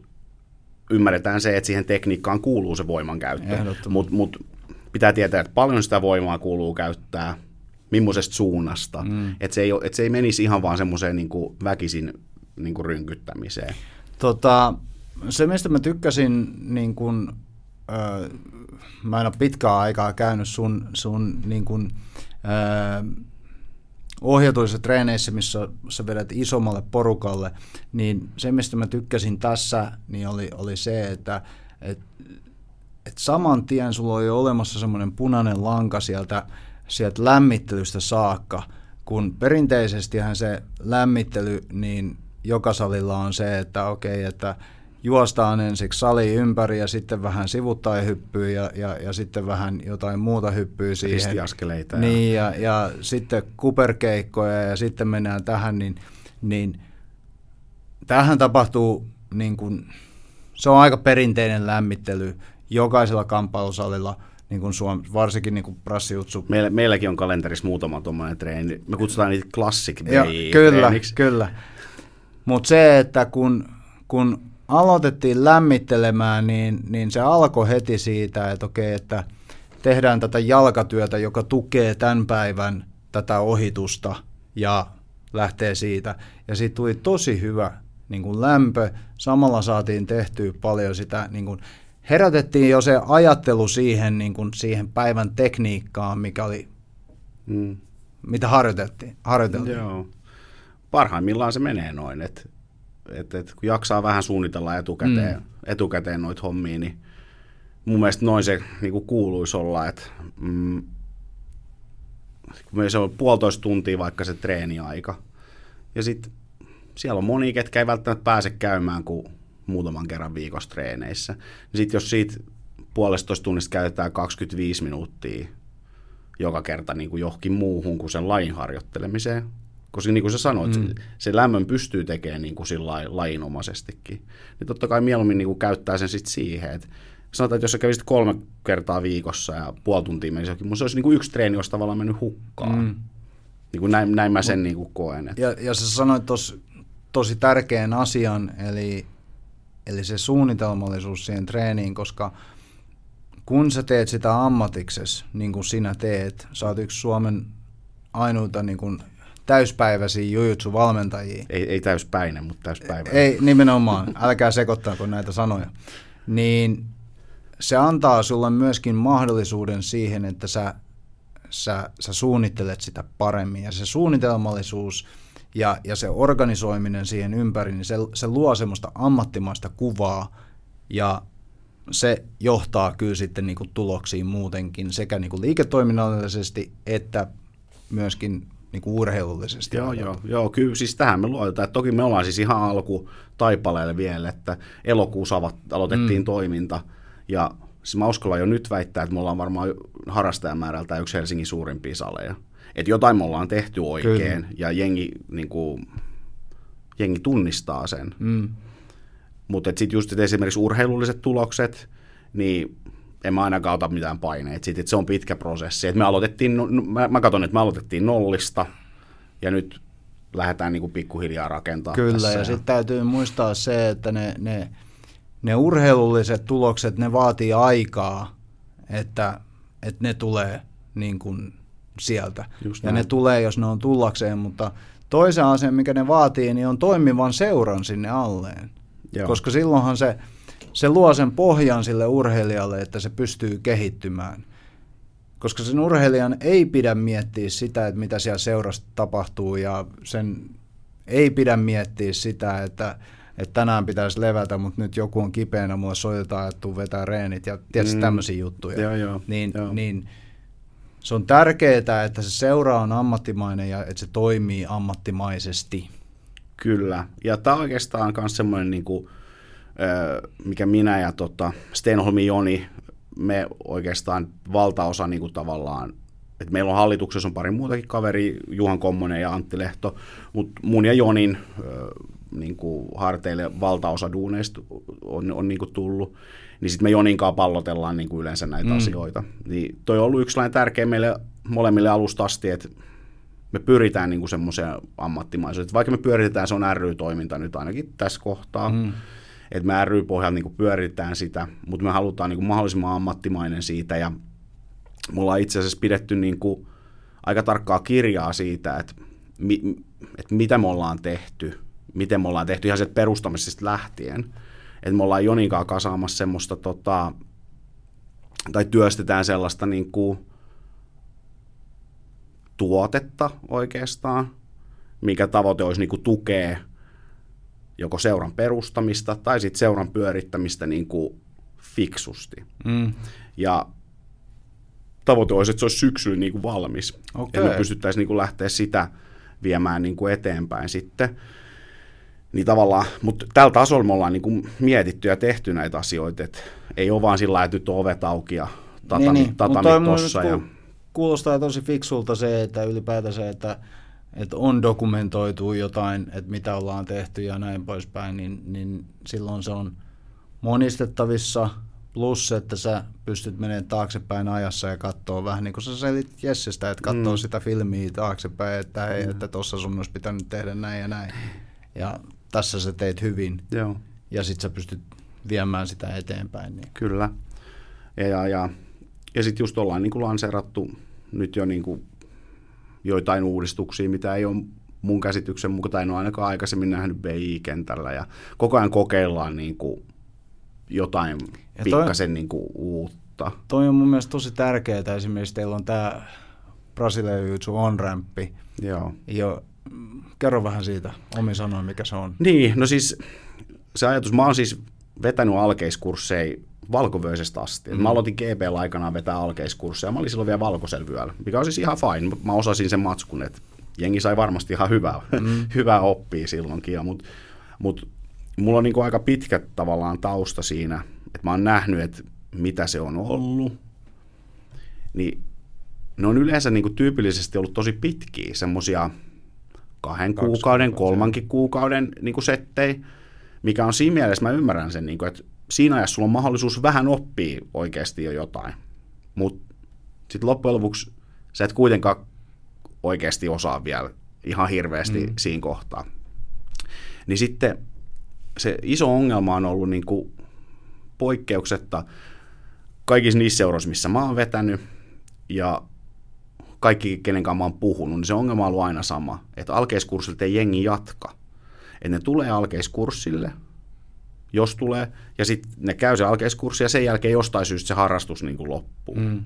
[SPEAKER 2] ymmärretään se, että siihen tekniikkaan kuuluu se voimankäyttö. Mutta mut pitää tietää, että paljon sitä voimaa kuuluu käyttää, millaisesta suunnasta. Mm. Että se, ei, et se ei menisi ihan vaan semmoiseen niin väkisin niin kuin rynkyttämiseen.
[SPEAKER 1] Tota, se, mistä mä tykkäsin, niin kuin, ö, mä en ole pitkää aikaa käynyt sun, sun niin kuin, ö, ohjatuissa treeneissä, missä sä vedät isommalle porukalle, niin se, mistä mä tykkäsin tässä, niin oli, oli se, että, että että saman tien sulla on jo olemassa semmoinen punainen lanka sieltä, sieltä lämmittelystä saakka, kun perinteisestihän se lämmittely, niin joka salilla on se, että okei, että juostaan ensiksi sali ympäri ja sitten vähän sivuttain hyppyy ja, ja, ja sitten vähän jotain muuta hyppyy siihen.
[SPEAKER 2] Ristiaskeleita.
[SPEAKER 1] Niin, ja, ja sitten kuperkeikkoja ja sitten mennään tähän, niin, niin tähän tapahtuu niin kuin, se on aika perinteinen lämmittely jokaisella kamppailusalilla, niin kuin Suom, varsinkin niin kuin prassiutsu.
[SPEAKER 2] Meillä, meilläkin on kalenterissa muutama tuommoinen treeni. Me kutsutaan niitä classic
[SPEAKER 1] ja, Kyllä, kyllä. Mutta se, että kun, kun aloitettiin lämmittelemään, niin, niin se alkoi heti siitä, että okei, että tehdään tätä jalkatyötä, joka tukee tämän päivän tätä ohitusta ja lähtee siitä. Ja siitä tuli tosi hyvä niin kuin lämpö. Samalla saatiin tehtyä paljon sitä, niin kuin, herätettiin jo se ajattelu siihen, niin kuin, siihen päivän tekniikkaan, mikä oli, mm. mitä harjoiteltiin. harjoiteltiin.
[SPEAKER 2] Joo. Parhaimmillaan se menee noin, että et, et, kun jaksaa vähän suunnitella etukäteen, mm. etukäteen noita hommia, niin mun mielestä noin se niin kuin kuuluisi olla, että mm, kun se on puolitoista tuntia vaikka se treeniaika, ja sitten siellä on moni, ketkä ei välttämättä pääse käymään kuin muutaman kerran viikossa treeneissä. Sitten jos siitä puolestoista tunnista käytetään 25 minuuttia joka kerta niin kuin johonkin muuhun kuin sen lajin harjoittelemiseen, koska niin kuin sä sanoit, mm. se lämmön pystyy tekemään niin kuin sillä lajinomaisestikin. Niin totta kai mieluummin niin kuin käyttää sen sitten siihen, että sanotaan, että jos sä kävisit kolme kertaa viikossa ja puoli tuntia menisi johonkin, mutta se olisi niin kuin yksi treeni, olisi tavallaan mennyt hukkaan. Mm. Niin kuin näin, näin mä sen niin kuin koen. Että.
[SPEAKER 1] Ja, ja sä sanoit tuossa tosi tärkeän asian, eli, eli se suunnitelmallisuus siihen treeniin, koska kun sä teet sitä ammatiksessa, niin kuin sinä teet, sä oot yksi Suomen ainoita niin kuin täyspäiväisiä jujutsu-valmentajia.
[SPEAKER 2] Ei, ei täyspäinen, mutta täyspäiväinen.
[SPEAKER 1] Ei, nimenomaan. Älkää sekoittaako näitä sanoja. Niin se antaa sulle myöskin mahdollisuuden siihen, että sä, sä, sä suunnittelet sitä paremmin. Ja se suunnitelmallisuus ja, ja se organisoiminen siihen ympäri, niin se, se luo semmoista ammattimaista kuvaa ja se johtaa kyllä sitten niin kuin tuloksiin muutenkin sekä niin kuin liiketoiminnallisesti että myöskin niin kuin urheilullisesti.
[SPEAKER 2] Joo, joo, joo, kyllä siis tähän me luotetaan. Toki me ollaan siis ihan alku taipaleelle vielä, että elokuussa aloitettiin mm. toiminta ja siis mä uskallan jo nyt väittää, että me ollaan varmaan harrastajamäärältä yksi Helsingin suurimpia saleja. Että jotain me ollaan tehty oikein kyllä. ja jengi, niin kuin, jengi tunnistaa sen. Mm. Mutta sitten just et esimerkiksi urheilulliset tulokset, niin en mä ainakaan ota mitään paineita siitä, että se on pitkä prosessi. Et me aloitettiin, no, no, mä, mä katson, että me aloitettiin nollista ja nyt lähdetään niin kuin pikkuhiljaa rakentamaan
[SPEAKER 1] Kyllä,
[SPEAKER 2] tässä.
[SPEAKER 1] ja sitten täytyy muistaa se, että ne, ne, ne urheilulliset tulokset, ne vaatii aikaa, että, että ne tulee niin kuin sieltä. Just ja näin. ne tulee, jos ne on tullakseen, mutta toisen asian, mikä ne vaatii, niin on toimivan seuran sinne alleen. Joo. Koska silloinhan se se luo sen pohjan sille urheilijalle, että se pystyy kehittymään. Koska sen urheilijan ei pidä miettiä sitä, että mitä siellä seurassa tapahtuu, ja sen ei pidä miettiä sitä, että, että tänään pitäisi levätä, mutta nyt joku on kipeänä, mulle soitetaan, että tuu vetää reenit, ja tietysti mm. tämmöisiä juttuja.
[SPEAKER 2] Joo, joo,
[SPEAKER 1] niin,
[SPEAKER 2] joo.
[SPEAKER 1] niin se on tärkeää, että se seura on ammattimainen ja että se toimii ammattimaisesti.
[SPEAKER 2] Kyllä, ja tämä on oikeastaan myös semmoinen niin kuin, mikä minä ja tota Stenholmi Joni, me oikeastaan valtaosa niin kuin tavallaan, että meillä on hallituksessa on pari muutakin kaveri, Juhan Kommonen ja Antti Lehto, mutta mun ja Jonin niin kuin harteille valtaosa duuneista on, on niin kuin tullut, niin sitten me Joninkaan pallotellaan niin kuin yleensä näitä mm. asioita. Niin toi on ollut yksi tärkeä meille molemmille alusta asti, että me pyritään niin semmoiseen ammattimaisuuteen. Vaikka me pyöritetään, se on ry-toiminta nyt ainakin tässä kohtaa, mm että me ry-pohjalla niin pyöritetään sitä, mutta me halutaan niin kuin mahdollisimman ammattimainen siitä ja me ollaan itse asiassa pidetty niin kuin aika tarkkaa kirjaa siitä, että, mi, että mitä me ollaan tehty, miten me ollaan tehty ihan sieltä perustamisesta lähtien. Että me ollaan Joninkaan kasaamassa semmoista, tota, tai työstetään sellaista niin kuin tuotetta oikeastaan, mikä tavoite olisi niin kuin tukea joko seuran perustamista tai sitten seuran pyörittämistä niin kuin fiksusti. Mm. Ja tavoite olisi, että se olisi syksyllä niin kuin valmis. Okay. Ja me pystyttäisiin niin kuin lähteä sitä viemään niin kuin eteenpäin sitten. Niin tavallaan, mutta tällä tasolla me ollaan niin kuin mietitty ja tehty näitä asioita, että ei ole vaan sillä että nyt on ovet auki ja tatami, niin, niin. tatami tossa. Ja...
[SPEAKER 1] Kuulostaa tosi fiksulta se, että ylipäätänsä, että, että on dokumentoitu jotain, että mitä ollaan tehty ja näin poispäin, niin, niin silloin se on monistettavissa, plus että sä pystyt menemään taaksepäin ajassa ja katsoa vähän niin kuin sä selit Jessestä, että katsoo mm. sitä filmiä taaksepäin, että hei, mm. että tuossa sun olisi pitänyt tehdä näin ja näin. Ja tässä sä teit hyvin.
[SPEAKER 2] Joo.
[SPEAKER 1] Ja sit sä pystyt viemään sitä eteenpäin. Niin.
[SPEAKER 2] Kyllä. Ja, ja, ja, ja sitten just ollaan niin kuin lanseerattu nyt jo niin kuin joitain uudistuksia, mitä ei ole mun käsityksen mukaan, tai en ole ainakaan aikaisemmin nähnyt BI-kentällä, ja koko ajan kokeillaan niin kuin jotain ja pikkasen niin kuin uutta.
[SPEAKER 1] Toi on mun mielestä tosi tärkeää, esimerkiksi teillä on tämä Brasilia Jiu on-rämppi.
[SPEAKER 2] Joo.
[SPEAKER 1] Jo, kerro vähän siitä omin sanoin, mikä se on.
[SPEAKER 2] Niin, no siis se ajatus, mä oon siis vetänyt alkeiskursseja valkovöisestä asti. Mm. Mä aloitin GP aikanaan vetää alkeiskursseja. Mä olin silloin vielä valkoselvyöllä, mikä on siis ihan fine. Mä osasin sen matskun, että jengi sai varmasti ihan hyvää, mm. hyvää oppia silloinkin. Mutta mut, mulla on niinku aika pitkä tavallaan tausta siinä, että mä oon nähnyt, että mitä se on ollut. Niin ne on yleensä niinku tyypillisesti ollut tosi pitkiä, semmosia kahden Kaksi kuukauden, kolmankin kuukauden niinku settejä mikä on siinä mielessä, mä ymmärrän sen, niin kuin, että siinä ajassa sulla on mahdollisuus vähän oppia oikeasti jo jotain, mutta sitten loppujen lopuksi sä et kuitenkaan oikeasti osaa vielä ihan hirveästi mm. siinä kohtaa. Niin sitten se iso ongelma on ollut niin kuin poikkeuksetta kaikissa niissä seuroissa, missä mä oon vetänyt, ja kaikki, kenen kanssa mä oon puhunut, niin se ongelma on ollut aina sama, että alkeiskurssilta ei jengi jatka että ne tulee alkeiskurssille, jos tulee, ja sitten ne käy se alkeiskurssi, ja sen jälkeen jostain syystä se harrastus niin kuin loppuu. Mm.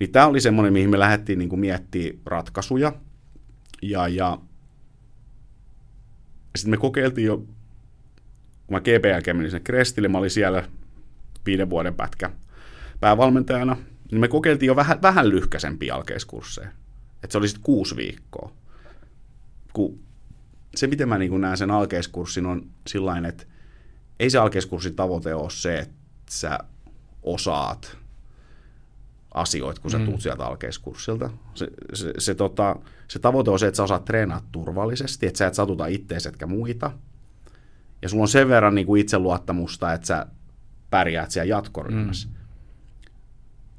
[SPEAKER 2] Niin tämä oli semmoinen, mihin me lähdettiin niin kuin miettimään ratkaisuja, ja, ja sitten me kokeiltiin jo, kun mä GP jälkeen menin sinne Krestille, mä olin siellä viiden vuoden pätkä päävalmentajana, niin me kokeiltiin jo vähän, vähän lyhkäisempiä alkeiskursseja. Että se oli sitten kuusi viikkoa. Kun se, miten mä niin näen sen alkeiskurssin, on sillain, että ei se alkeiskurssin tavoite ole se, että sä osaat asioita, kun sä mm. tuut sieltä alkeiskurssilta. Se, se, se, tota, se tavoite on se, että sä osaat treenata turvallisesti, että sä et satuta ittees etkä muita. Ja sulla on sen verran niin kuin itseluottamusta, että sä pärjäät siellä jatkoryhmässä. Mm.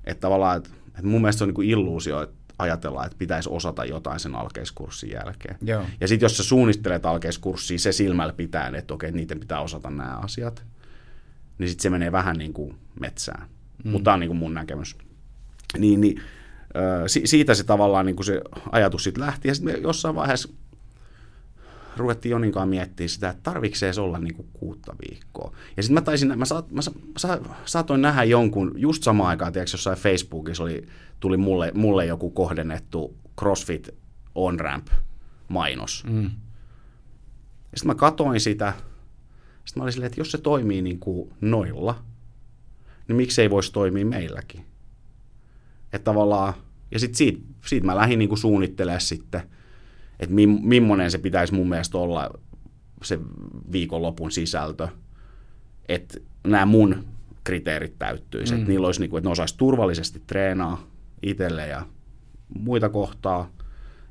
[SPEAKER 2] Että tavallaan, että, että mun mielestä se on niin kuin illuusio, että ajatella, että pitäisi osata jotain sen alkeiskurssin jälkeen.
[SPEAKER 1] Joo.
[SPEAKER 2] Ja sitten jos sä suunnittelet alkeiskurssia se silmällä pitää, että okei, niiden pitää osata nämä asiat, niin sitten se menee vähän niin kuin metsään. Mm. Mutta tämä on niin kuin mun näkemys. Niin, niin si- siitä se tavallaan niin kuin se ajatus sitten lähti. Ja sitten jossain vaiheessa ruvettiin Joninkaan miettiä sitä, että tarvitsee se olla niin kuin kuutta viikkoa. Ja sitten mä taisin, mä, sa, mä sa, sa, saatoin nähdä jonkun, just samaan aikaan, tiedätkö, jossain Facebookissa oli, tuli mulle, mulle joku kohdennettu CrossFit on-ramp mainos. Mm. Ja sitten mä katoin sitä, sitten mä olin silleen, että jos se toimii niin kuin noilla, niin miksei voisi toimia meilläkin. Että tavallaan, ja sitten siitä, siitä mä lähdin niin kuin suunnittelemaan sitten – että mi, millainen se pitäisi mun mielestä olla se viikonlopun sisältö, että nämä mun kriteerit täyttyisi, mm. että niillä olisi, niin kuin, että ne osaisi turvallisesti treenaa itselle ja muita kohtaa,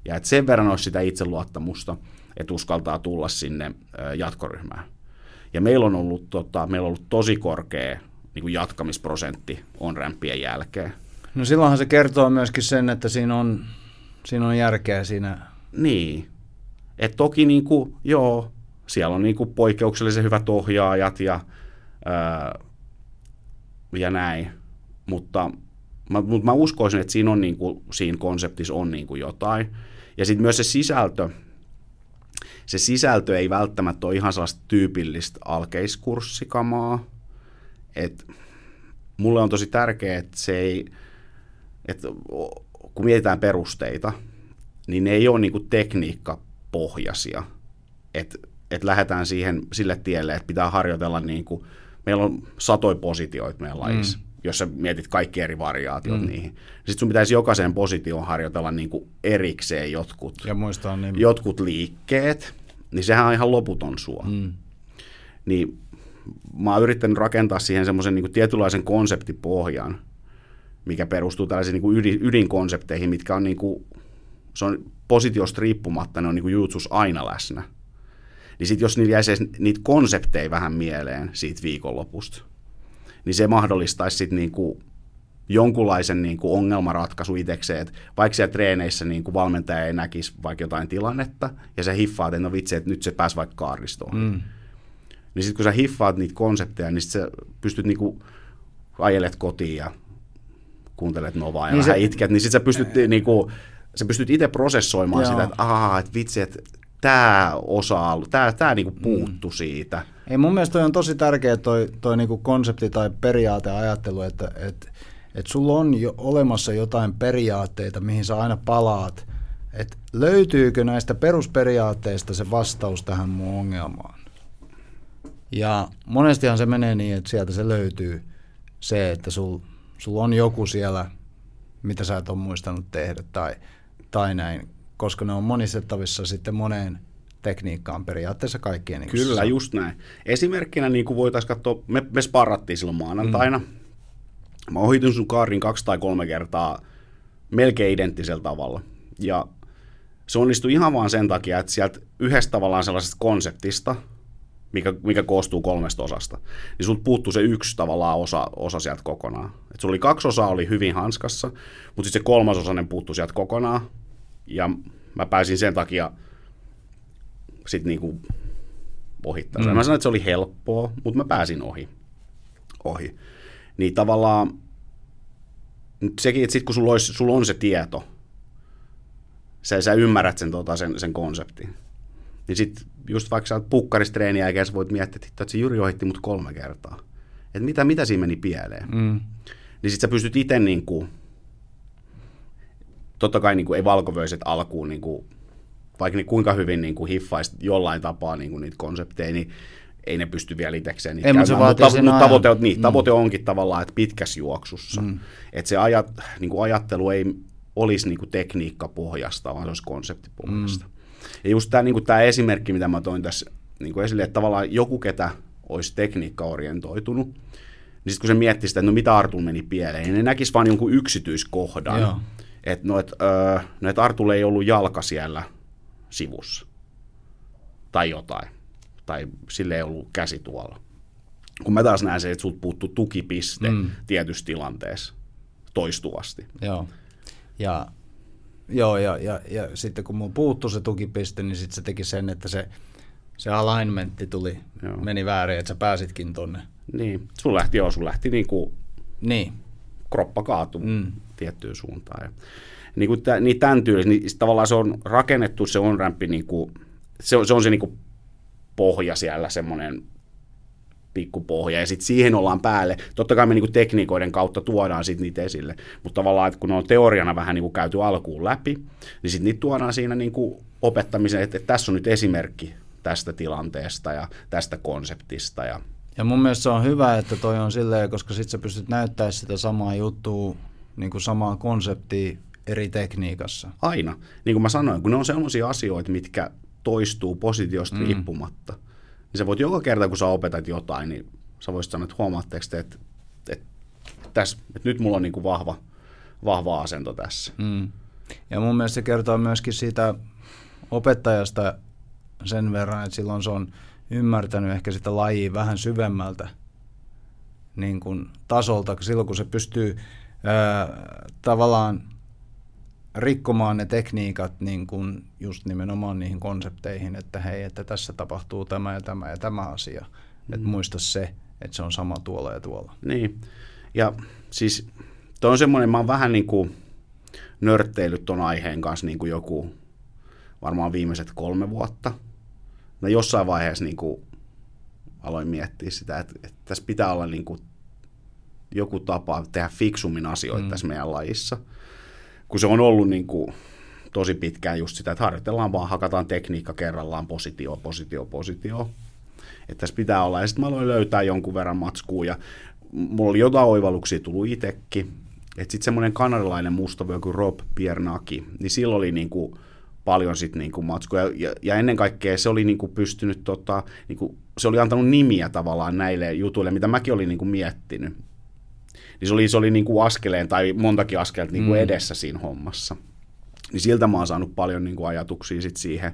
[SPEAKER 2] ja että sen verran olisi sitä itseluottamusta, että uskaltaa tulla sinne jatkoryhmään. Ja meillä on ollut, tota, meillä on ollut tosi korkea niin kuin jatkamisprosentti on rämpien jälkeen.
[SPEAKER 1] No silloinhan se kertoo myöskin sen, että siinä on, siinä on järkeä siinä
[SPEAKER 2] niin. Et toki niin kuin, joo, siellä on niin kuin poikkeuksellisen hyvät ohjaajat ja, ää, ja näin, mutta mä, mutta mä uskoisin, että siinä, on niin kuin, siinä konseptissa on niin kuin jotain. Ja sitten myös se sisältö, se sisältö ei välttämättä ole ihan sellaista tyypillistä alkeiskurssikamaa. Et mulle on tosi tärkeää, että se ei, että kun mietitään perusteita, niin ne ei ole niin kuin tekniikkapohjaisia. Että et lähdetään siihen sille tielle, että pitää harjoitella, niin kuin, meillä on satoi positioita meidän lajissa, mm. jos sä mietit kaikki eri variaatiot mm. niihin. Sitten sun pitäisi jokaiseen positioon harjoitella niin kuin erikseen jotkut,
[SPEAKER 1] ja muistaa niin.
[SPEAKER 2] jotkut liikkeet, niin sehän on ihan loputon suo. Mm. Niin mä oon yrittänyt rakentaa siihen semmoisen niin tietynlaisen konseptipohjan, mikä perustuu tällaisiin niin kuin ydin, ydinkonsepteihin, mitkä on, niin kuin, se on positiosta riippumatta, ne on niin kuin jutsus aina läsnä. Niin sitten jos niillä jäisi niitä konsepteja vähän mieleen siitä viikonlopusta, niin se mahdollistaisi sitten niin kuin jonkunlaisen niin kuin ongelmaratkaisu itsekseen, että vaikka siellä treeneissä niin kuin valmentaja ei näkisi vaikka jotain tilannetta, ja se hiffaa, että no vitsi, että nyt se pääsi vaikka kaaristoon. Mm. Niin sitten kun sä hiffaat niitä konsepteja, niin sit sä pystyt niin kuin ajelet kotiin ja kuuntelet Novaa ja niin vähän se... itket, niin sitten sä pystyt, niin kuin, sä pystyt itse prosessoimaan Joo. sitä, että aah, että vitsi, että tämä osa, tämä, tämä niinku puuttu mm. siitä.
[SPEAKER 1] Ei mun mielestä toi on tosi tärkeä toi, toi niinku konsepti tai periaateajattelu, että, että että sulla on jo olemassa jotain periaatteita, mihin sä aina palaat, että löytyykö näistä perusperiaatteista se vastaus tähän mun ongelmaan. Ja monestihan se menee niin, että sieltä se löytyy se, että sul, sul on joku siellä, mitä sä et ole muistanut tehdä tai, tai näin, koska ne on monistettavissa sitten moneen tekniikkaan periaatteessa kaikkien. Niin
[SPEAKER 2] Kyllä, just näin. Esimerkkinä niin kuin voitaisiin katsoa, me, me sparrattiin silloin maanantaina, mm Mä ohitin sun kaarin kaksi tai kolme kertaa melkein identtisellä tavalla. Ja se onnistui ihan vaan sen takia, että sieltä yhdestä tavallaan sellaisesta konseptista, mikä, mikä koostuu kolmesta osasta, niin sulta puuttuu se yksi tavallaan osa, osa sieltä kokonaan. Et sulla oli kaksi osaa oli hyvin hanskassa, mutta sitten se kolmas osainen puuttui sieltä kokonaan, ja mä pääsin sen takia sitten niinku ohittamaan. Mm. Mä sanoin, että se oli helppoa, mutta mä pääsin ohi. ohi niin tavallaan sekin, että sit kun sulla, olisi, sulla on se tieto, sä, sä ymmärrät sen, tota, sen, sen konseptin, niin sitten just vaikka sä oot pukkaristreeniä ja sä voit miettiä, että se Juri ohitti mut kolme kertaa. Että mitä, mitä siinä meni pieleen. Mm. Niin sit sä pystyt itse niin kuin, totta kai niin kuin, ei valkovöiset alkuun, niin kuin, vaikka niin kuinka hyvin niin kuin hiffaisi jollain tapaa niin kuin niitä konsepteja, niin ei ne pysty vielä itsekseen niitä mutta,
[SPEAKER 1] mutta, mutta
[SPEAKER 2] tavoite, on, niin, mm. tavoite onkin tavallaan, että pitkässä juoksussa. Mm. Että se ajat, niin kuin ajattelu ei olisi niin kuin tekniikkapohjasta, vaan se olisi konseptipohjasta. Mm. Ja just tämä, niin kuin tämä esimerkki, mitä mä toin tässä niin kuin esille, että tavallaan joku, ketä olisi tekniikkaorientoitunut, niin sitten kun se miettii sitä, että no mitä Artul meni pieleen, niin ne näkisi vain jonkun yksityiskohdan, että no, et, öö, no, et Artulle ei ollut jalka siellä sivussa tai jotain tai sille ei ollut käsi tuolla. Kun mä taas näen se, että sulta puuttuu tukipiste mm. tietyssä tilanteessa toistuvasti.
[SPEAKER 1] Joo. Ja, joo, ja, ja, ja sitten kun mulla puuttuu se tukipiste, niin sitten se teki sen, että se, se alignmentti tuli, joo. meni väärin, että sä pääsitkin tonne.
[SPEAKER 2] Niin, sun lähti, joo, sun lähti niinku
[SPEAKER 1] niin.
[SPEAKER 2] Kroppa kaatu mm. tiettyyn suuntaan. Ja, niin, kuin t- niin tämän tyylistä, niin tavallaan se on rakennettu, se on rämpi, niin kuin, se, on, se on se niin kuin pohja siellä, semmoinen pikkupohja, ja sitten siihen ollaan päälle. Totta kai me niinku tekniikoiden kautta tuodaan sitten niitä esille, mutta tavallaan, että kun ne on teoriana vähän niinku käyty alkuun läpi, niin sitten niitä tuodaan siinä niinku opettamisen, että, että tässä on nyt esimerkki tästä tilanteesta ja tästä konseptista. Ja,
[SPEAKER 1] ja mun mielestä se on hyvä, että toi on silleen, koska sitten sä pystyt näyttämään sitä samaa juttua, niin kuin samaa konseptia eri tekniikassa.
[SPEAKER 2] Aina. Niin kuin mä sanoin, kun ne on sellaisia asioita, mitkä toistuu positiosta mm. riippumatta. Niin sä voit joka kerta, kun sä opetat jotain, niin sä voisit sanoa, että huomaatteko te, että, että, tässä, että nyt mulla on niin kuin vahva, vahva asento tässä. Mm.
[SPEAKER 1] Ja mun mielestä se kertoo myöskin siitä opettajasta sen verran, että silloin se on ymmärtänyt ehkä sitä lajia vähän syvemmältä niin kuin tasolta, silloin kun se pystyy ää, tavallaan rikkomaan ne tekniikat niin kuin just nimenomaan niihin konsepteihin, että hei, että tässä tapahtuu tämä ja tämä ja tämä asia. Mm. Että muista se, että se on sama tuolla ja tuolla.
[SPEAKER 2] Niin, ja siis toi on semmoinen, mä oon vähän niin kuin nörtteilyt ton aiheen kanssa niin kuin joku varmaan viimeiset kolme vuotta. No jossain vaiheessa niin kuin aloin miettiä sitä, että, että tässä pitää olla niin kuin joku tapa tehdä fiksummin asioita mm. tässä meidän lajissa – kun se on ollut niin kuin tosi pitkään just sitä, että harjoitellaan vaan, hakataan tekniikka kerrallaan, positio, positio, positio. Että tässä pitää olla. Ja sitten mä aloin löytää jonkun verran matskua ja mulla oli jotain oivalluksia tullut itsekin. Että sitten semmoinen kanadalainen mustavyö kuin Rob Piernaki, niin sillä oli niin kuin paljon sit niinku matskuja. Ja, ja, ennen kaikkea se oli niinku pystynyt, tota, niinku, se oli antanut nimiä tavallaan näille jutuille, mitä mäkin olin niinku miettinyt. Niin se oli, se oli niinku askeleen tai montakin askelta niinku mm. edessä siinä hommassa. Niin siltä mä oon saanut paljon niinku ajatuksia sit siihen,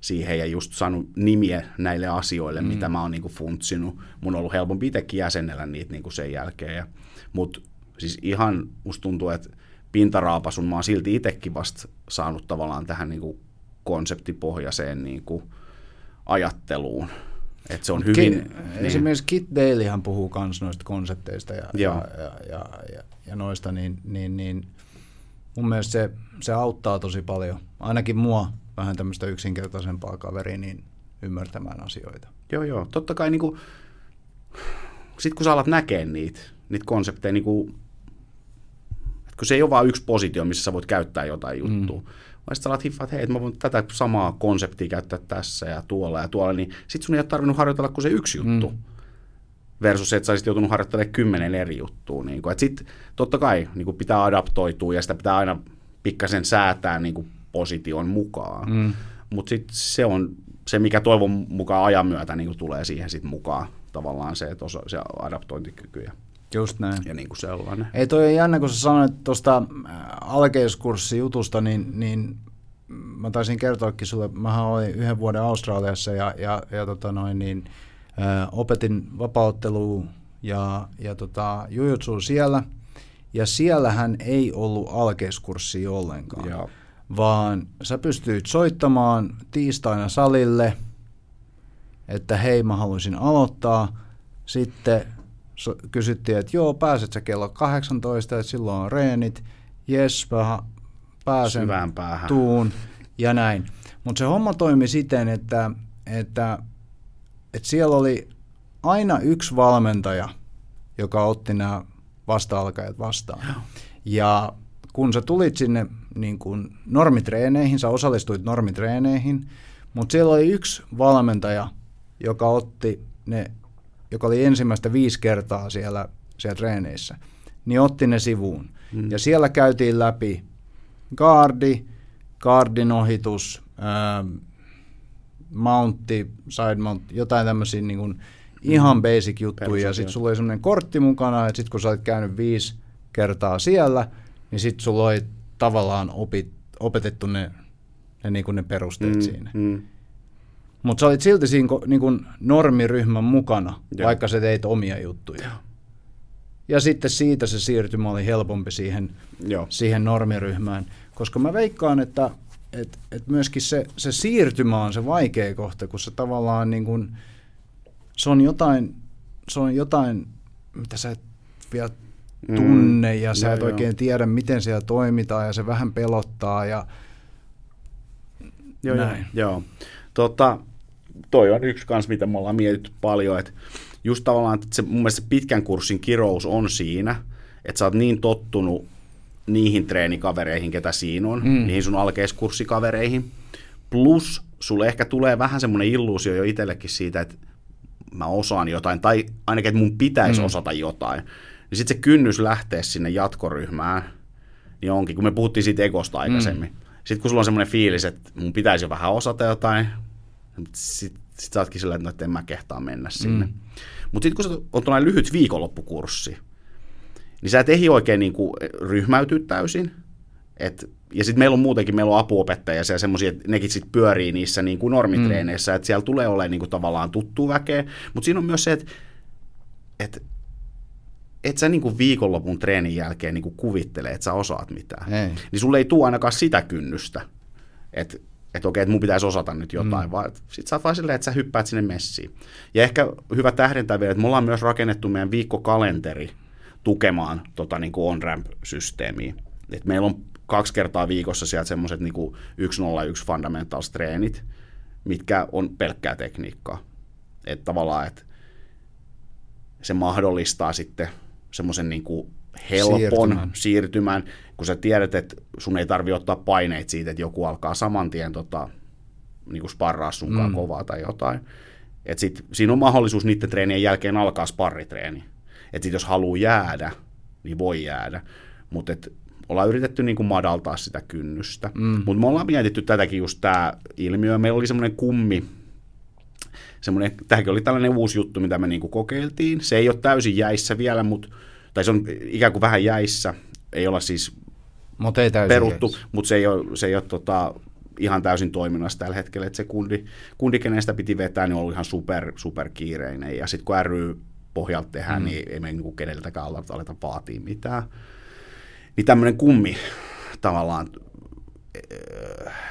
[SPEAKER 2] siihen ja just saanut nimiä näille asioille, mm. mitä mä oon niinku funtsinut. Mun on ollut helpompi itsekin jäsenellä niitä niinku sen jälkeen. Mutta siis ihan musta tuntuu, että pintaraapasun mä oon silti itsekin vasta saanut tavallaan tähän niinku konseptipohjaiseen niinku ajatteluun. Et se on hyvin... Ki-
[SPEAKER 1] niin. Esimerkiksi Kit Dalyhan puhuu myös noista konsepteista ja, ja, ja, ja, ja, ja noista, niin, niin, niin mun mielestä se, se auttaa tosi paljon. Ainakin mua vähän tämmöistä yksinkertaisempaa kaveria niin ymmärtämään asioita.
[SPEAKER 2] Joo, joo. Totta kai niin kuin, sit kun sä alat näkee niitä, niitä konsepteja, niin kuin, kun se ei ole vain yksi positio, missä sä voit käyttää jotain mm. juttua, mm. vaan sä alat hiffaa, että hei, että mä voin tätä samaa konseptia käyttää tässä ja tuolla ja tuolla, niin sit sun ei ole tarvinnut harjoitella kuin se yksi juttu. Mm. Versus se, että sä olisit joutunut harjoittelemaan kymmenen eri juttua. Niin kuin. Et sit totta kai niin kuin pitää adaptoitua ja sitä pitää aina pikkasen säätää niin kuin position mukaan. Mm. Mutta sitten se on se, mikä toivon mukaan ajan myötä niin kuin tulee siihen sit mukaan tavallaan se, että osa, se adaptointikyky ja,
[SPEAKER 1] Just näin.
[SPEAKER 2] ja niin kuin sellainen.
[SPEAKER 1] Ei toi jännä, kun sä sanoit tuosta äh, jutusta, niin, niin mä taisin kertoakin sulle, mä olin yhden vuoden Australiassa ja, ja, ja tota noin, niin, ä, opetin vapauttelua ja, ja tota, jujutsua siellä. Ja siellähän ei ollut alkeiskurssia ollenkaan. Joo vaan sä pystyit soittamaan tiistaina salille, että hei mä haluaisin aloittaa. Sitten kysyttiin, että joo, pääset sä kello 18, että silloin on reenit. Jes, pääsen,
[SPEAKER 2] Syvään päähän.
[SPEAKER 1] tuun ja näin. Mutta se homma toimi siten, että, että, että siellä oli aina yksi valmentaja, joka otti nämä vasta-alkajat vastaan. Ja kun sä tulit sinne niin kuin normitreeneihin, sä osallistuit normitreeneihin, mutta siellä oli yksi valmentaja, joka otti ne, joka oli ensimmäistä viisi kertaa siellä, siellä treeneissä, niin otti ne sivuun. Mm. Ja siellä käytiin läpi guardi, guardin ohitus, ähm, mountti, side mount, jotain tämmöisiä niin kuin ihan mm. basic juttuja. Ja sitten sulla oli semmoinen kortti mukana, että sitten kun sä olet käynyt viisi kertaa siellä, niin sitten sulla oli tavallaan opit, opetettu ne, ne, niin kuin ne perusteet mm, siinä. Mm. Mutta sä olit silti siinä niin kuin normiryhmän mukana, Joo. vaikka sä teit omia juttuja. Joo. Ja sitten siitä se siirtymä oli helpompi siihen, Joo. siihen normiryhmään, koska mä veikkaan, että et, et myöskin se, se siirtymä on se vaikea kohta, kun se tavallaan niin kuin, se on jotain, se on jotain, mitä sä et vielä Mm. tunne ja sä et oikein joo. tiedä, miten siellä toimitaan ja se vähän pelottaa ja
[SPEAKER 2] joo, näin. Joo, joo. Tota, toi on yksi kans, mitä me ollaan mietitty paljon, että just tavallaan, että se, mun mielestä se pitkän kurssin kirous on siinä, että sä oot niin tottunut niihin treenikavereihin, ketä siinä on, mm. niihin sun alkeiskurssikavereihin, plus sulle ehkä tulee vähän semmoinen illuusio jo itsellekin siitä, että mä osaan jotain, tai ainakin, että mun pitäisi mm. osata jotain niin sitten se kynnys lähteä sinne jatkoryhmään, niin onkin, kun me puhuttiin siitä egosta aikaisemmin. Mm. Sitten kun sulla on semmoinen fiilis, että mun pitäisi jo vähän osata jotain, sitten sit sä ootkin silleen, että en mä kehtaa mennä sinne. Mm. Mutta sitten kun se on tuollainen lyhyt viikonloppukurssi, niin sä et ehdi oikein niin kuin ryhmäytyä täysin. Et, ja sitten meillä on muutenkin, meillä on apuopettajia ja semmoisia, että nekin sitten pyörii niissä niin kuin normitreeneissä, mm. että siellä tulee olemaan niin kuin tavallaan tuttu väkeä. Mutta siinä on myös se, että, että et sä niinku viikonlopun treenin jälkeen niinku kuvittele, että sä osaat mitään. Ei. Niin sulle ei tule ainakaan sitä kynnystä, että että okei, että mun pitäisi osata nyt jotain, mm. vaan sit sä oot vaan silleen, että sä hyppäät sinne messiin. Ja ehkä hyvä tähdentää vielä, että me ollaan myös rakennettu meidän viikkokalenteri tukemaan tota niin kuin on-ramp-systeemiä. Et meillä on kaksi kertaa viikossa sieltä semmoiset niin 101 fundamentals treenit, mitkä on pelkkää tekniikkaa. Että tavallaan, että se mahdollistaa sitten semmoisen niin kuin helpon siirtymän. siirtymän, kun sä tiedät, että sun ei tarvi ottaa paineita siitä, että joku alkaa saman tien tota, niin kuin sparraa sunkaan mm. kovaa tai jotain. Et sit, siinä on mahdollisuus niiden treenien jälkeen alkaa sparritreeni. Et sit jos haluaa jäädä, niin voi jäädä. Mutta ollaan yritetty niin kuin madaltaa sitä kynnystä. Mm. Mutta me ollaan mietitty tätäkin just tämä ilmiö. Meillä oli semmoinen kummi, semmoinen, tämäkin oli tällainen uusi juttu, mitä me niin kuin kokeiltiin. Se ei ole täysin jäissä vielä, mutta, tai se on ikään kuin vähän jäissä. Ei olla siis
[SPEAKER 1] Mut ei täysin
[SPEAKER 2] peruttu,
[SPEAKER 1] jäissä.
[SPEAKER 2] mutta se ei ole, se ei ole tota, ihan täysin toiminnassa tällä hetkellä, että se kundi, kundi sitä piti vetää, niin on ollut ihan super, super kiireinen, ja sitten kun ry pohjalta tehdään, mm. niin ei me niin keneltäkään aleta, aleta vaatia mitään. Niin tämmöinen kummi tavallaan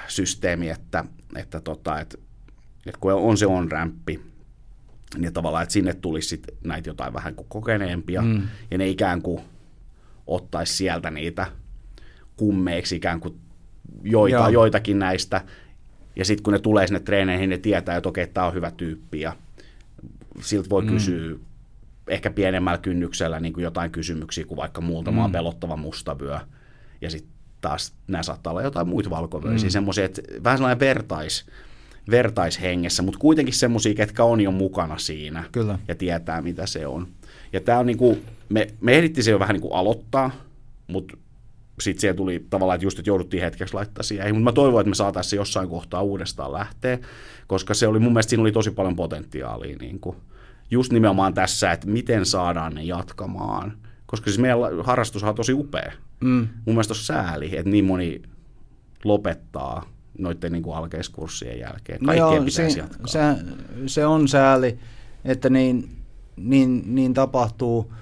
[SPEAKER 2] systeemi, että, että, tota, että, että kun on se on-rämppi, niin tavallaan, että sinne tulisi sit näitä jotain vähän kuin kokeneempia, mm. ja ne ikään kuin ottaisi sieltä niitä kummeiksi ikään kuin joita, Joo. joitakin näistä, ja sitten kun ne tulee sinne treeneihin, ne tietää, että okei, tämä on hyvä tyyppi, ja siltä voi mm. kysyä ehkä pienemmällä kynnyksellä niin kuin jotain kysymyksiä kuin vaikka muutama mm. pelottava mustavyö, ja sitten taas nämä saattaa olla jotain muita valkovöisiä, mm. semmoisia, että vähän sellainen vertais, vertaishengessä, mutta kuitenkin semmoisia, ketkä on jo mukana siinä
[SPEAKER 1] Kyllä.
[SPEAKER 2] ja tietää, mitä se on. Ja tämä on niin kuin, me, me ehdittiin se jo vähän niin kuin aloittaa, mutta sitten siihen tuli tavallaan, että just, että jouduttiin hetkeksi laittaa siihen. Mutta mä toivon, että me saataisiin se jossain kohtaa uudestaan lähteä, koska se oli mun mielestä siinä oli tosi paljon potentiaalia. Niin kuin, just nimenomaan tässä, että miten saadaan ne jatkamaan. Koska siis meidän harrastus on tosi upea. Mm. Mun mielestä on sääli, että niin moni lopettaa noiden niin kuin alkeiskurssien jälkeen. Kaikkien joo, pitäisi
[SPEAKER 1] se,
[SPEAKER 2] jatkaa.
[SPEAKER 1] Se, se on sääli, että niin, niin, niin tapahtuu.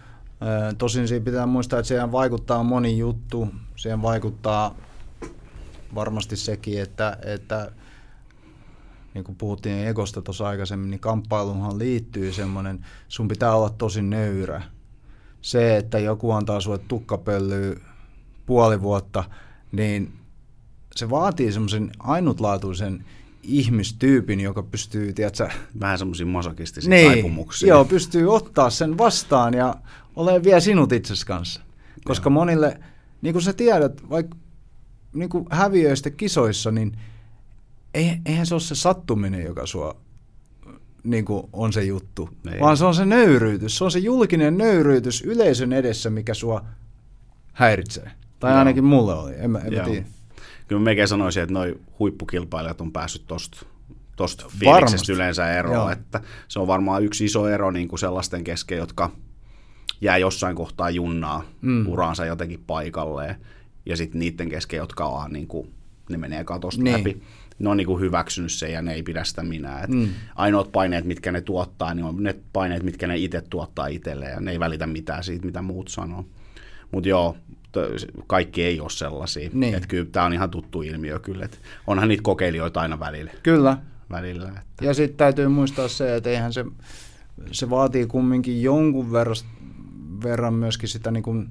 [SPEAKER 1] Tosin siinä pitää muistaa, että siihen vaikuttaa moni juttu. Siihen vaikuttaa varmasti sekin, että, että niin kuin puhuttiin egosta tuossa aikaisemmin, niin kamppailuunhan liittyy semmoinen, sun pitää olla tosi nöyrä. Se, että joku antaa sulle tukkapöllyä puoli vuotta, niin se vaatii semmoisen ainutlaatuisen ihmistyypin, joka pystyy, tiedätkö,
[SPEAKER 2] Vähän semmoisia masokistisia
[SPEAKER 1] niin,
[SPEAKER 2] taipumuksia.
[SPEAKER 1] Joo, pystyy ottaa sen vastaan ja ole vielä sinut itsesi kanssa. Koska joo. monille, niin kuin sä tiedät, vaikka niin kuin häviöistä kisoissa, niin eihän se ole se sattuminen, joka sua niin kuin on se juttu, Ei. vaan se on se nöyryytys. Se on se julkinen nöyryytys yleisön edessä, mikä sua häiritsee. Tai Joo. ainakin mulle oli, en mä, en mä tiedä.
[SPEAKER 2] Kyllä mä melkein sanoisin, että noi huippukilpailijat on päässyt tosta tosta fiiliksestä yleensä eroon, Joo. että se on varmaan yksi iso ero niin kuin sellaisten kesken, jotka jää jossain kohtaa junnaa mm. uraansa jotenkin paikalleen, ja sitten niiden kesken, jotka on niin kuin, ne menee katosta niin. läpi ne on niin kuin hyväksynyt sen ja ne ei pidä sitä minä. Et mm. Ainoat paineet, mitkä ne tuottaa, niin on ne paineet, mitkä ne itse tuottaa itselle ja ne ei välitä mitään siitä, mitä muut sanoo. Mutta joo, kaikki ei ole sellaisia. Niin. Että kyllä tämä on ihan tuttu ilmiö kyllä. Et onhan niitä kokeilijoita aina välillä.
[SPEAKER 1] Kyllä.
[SPEAKER 2] välillä että.
[SPEAKER 1] Ja sitten täytyy muistaa se, että eihän se, se vaatii kumminkin jonkun verran, verran myöskin sitä niin kuin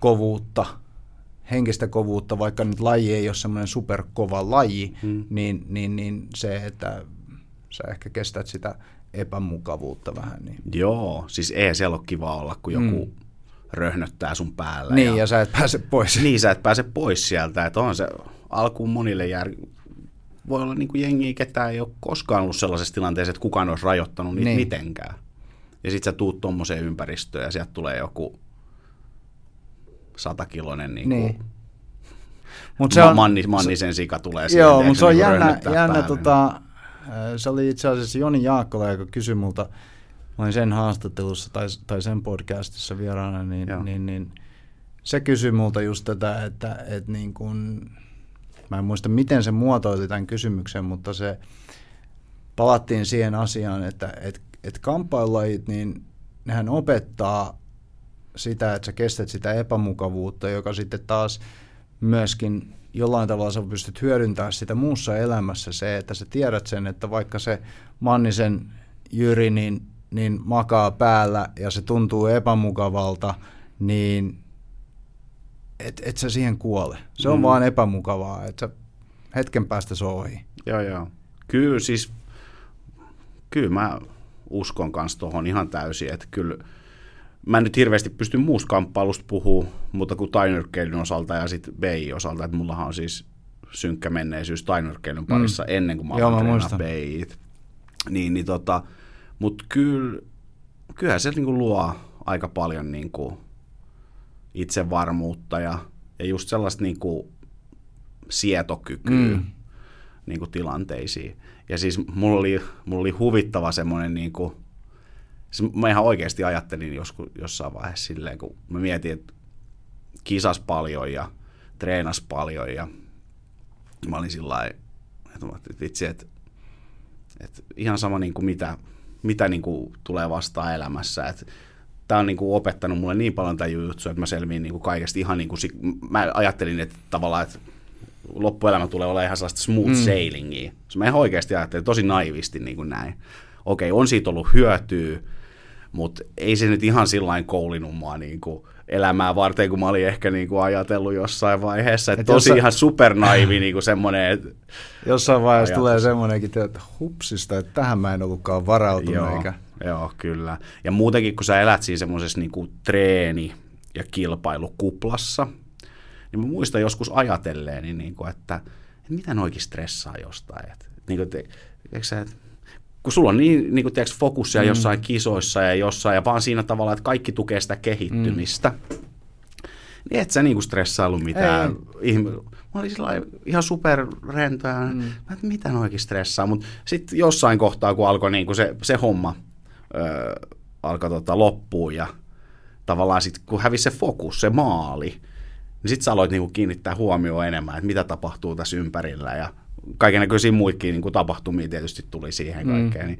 [SPEAKER 1] kovuutta – henkistä kovuutta, vaikka nyt laji ei ole semmoinen superkova laji, hmm. niin, niin, niin se, että sä ehkä kestät sitä epämukavuutta vähän. Niin.
[SPEAKER 2] Joo, siis ei siellä ole kiva olla, kun joku hmm. Röhnöttää sun päällä.
[SPEAKER 1] Niin, ja, ja sä et pääse pois.
[SPEAKER 2] Niin, sä et pääse pois sieltä, että on se alkuun monille jär... voi olla niin kuin jengiä, ketään ei ole koskaan ollut sellaisessa tilanteessa, että kukaan olisi rajoittanut niitä niin. mitenkään. Ja sit sä tuut tuommoiseen ympäristöön ja sieltä tulee joku satakiloinen niin niin. Mut se on, Manni, Mannisen sika tulee
[SPEAKER 1] siihen. Joo, mutta se on niin jännä, jännä tota, se oli itse asiassa Joni Jaakkola, joka kysyi multa, olin sen haastattelussa tai, tai sen podcastissa vieraana, niin, niin, niin se kysyi multa just tätä, että, että niin kun, mä en muista miten se muotoili tämän kysymyksen, mutta se palattiin siihen asiaan, että et, et kamppailulajit, niin nehän opettaa sitä, että sä kestät sitä epämukavuutta, joka sitten taas myöskin jollain tavalla sä pystyt hyödyntämään sitä muussa elämässä. Se, että sä tiedät sen, että vaikka se Mannisen Jyri niin, niin makaa päällä ja se tuntuu epämukavalta, niin et, et sä siihen kuole. Se on mm. vaan epämukavaa, että hetken päästä se ohi.
[SPEAKER 2] Joo, joo. Kyllä siis, kyllä mä uskon kanssa tuohon ihan täysin, että kyllä – mä en nyt hirveästi pysty muusta kamppailusta puhua, mutta kuin tainyrkkeilyn osalta ja sitten BI osalta, että mullahan on siis synkkä menneisyys tainyrkkeilyn parissa mm. ennen kuin mä aloin BIit. Niin, niin tota, mutta kyllä, kyllähän se niinku luo aika paljon niinku itsevarmuutta ja, ja ja just sellaista niin kuin sietokykyä mm. niin kuin tilanteisiin. Ja siis mulla oli, mulla oli huvittava semmoinen, niin kuin, siis mä ihan oikeasti ajattelin joskus, jossain vaiheessa silleen, kun mä mietin, että kisas paljon ja treenas paljon ja mä olin sillä lailla, että vitsi, että, että ihan sama niin kuin mitä, mitä niin kuin tulee vastaan elämässä, että tämä on niin kuin opettanut mulle niin paljon tämä juttu, että mä selviin niin kuin kaikesta ihan niin kuin, mä ajattelin, että tavallaan, että loppuelämä tulee olemaan ihan sellaista smooth mm. sailingia. Mä ihan oikeasti ajattelin tosi naivisti niin kuin näin. Okei, on siitä ollut hyötyä, mutta ei se nyt ihan sillain koulinut mua niin kuin elämää varten, kun mä olin ehkä niin kuin ajatellut jossain vaiheessa. Että Et tosi jossain... ihan supernaivi niin kuin semmoinen. Että
[SPEAKER 1] jossain vaiheessa ajatus. tulee semmoinenkin, että hupsista, että tähän mä en ollutkaan varautunut.
[SPEAKER 2] Joo,
[SPEAKER 1] eikä...
[SPEAKER 2] joo, kyllä. Ja muutenkin, kun sä elät siinä semmoisessa niin kuin treeni- ja kilpailukuplassa, niin mä muistan joskus ajatelleeni, niin kuin, että, että mitä noikin stressaa jostain. Että, niin kuin, te, sä, kun sulla on niin, niin kuin, tiedätkö, fokussia mm. jossain kisoissa ja jossain, ja vaan siinä tavalla, että kaikki tukee sitä kehittymistä, mm. niin et sä niin kuin stressailu mitään. Ihme, mä olin sillä ihan superrentoja, mm. että mitä noikin stressaa, mutta sitten jossain kohtaa, kun alkoi niin kuin se, se homma, ö, alkoi tota, loppua ja tavallaan sitten kun hävisi se fokus, se maali, niin sitten sä aloit niinku kiinnittää huomioon enemmän, että mitä tapahtuu tässä ympärillä ja kaikenlaisia muikin niinku tapahtumia tietysti tuli siihen mm. kaikkeen. Niin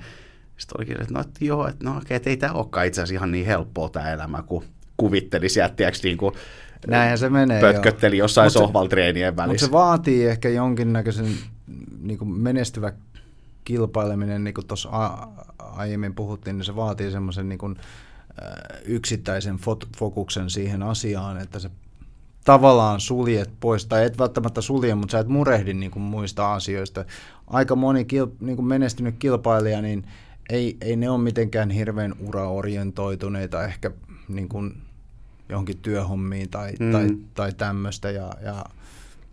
[SPEAKER 2] sitten olikin, että no että joo, että no okei, että ei tämä olekaan itse asiassa ihan niin helppoa tämä elämä, kun kuvitteli sieltä, tiedätkö, niin kuin
[SPEAKER 1] Näinhän se menee,
[SPEAKER 2] pötkötteli joo. jossain sohvaltreenien välissä.
[SPEAKER 1] Mutta se vaatii ehkä jonkinnäköisen niin kuin menestyvä kilpaileminen, niin kuin tuossa aiemmin puhuttiin, niin se vaatii semmoisen niin kuin, yksittäisen fokuksen siihen asiaan, että se tavallaan suljet pois, tai et välttämättä sulje, mutta sä et murehdi niin kuin muista asioista. Aika moni kil, niin kuin menestynyt kilpailija, niin ei, ei ne ole mitenkään hirveän uraorientoituneita ehkä niin kuin johonkin työhommiin tai, mm. tai, tai tämmöistä, ja, ja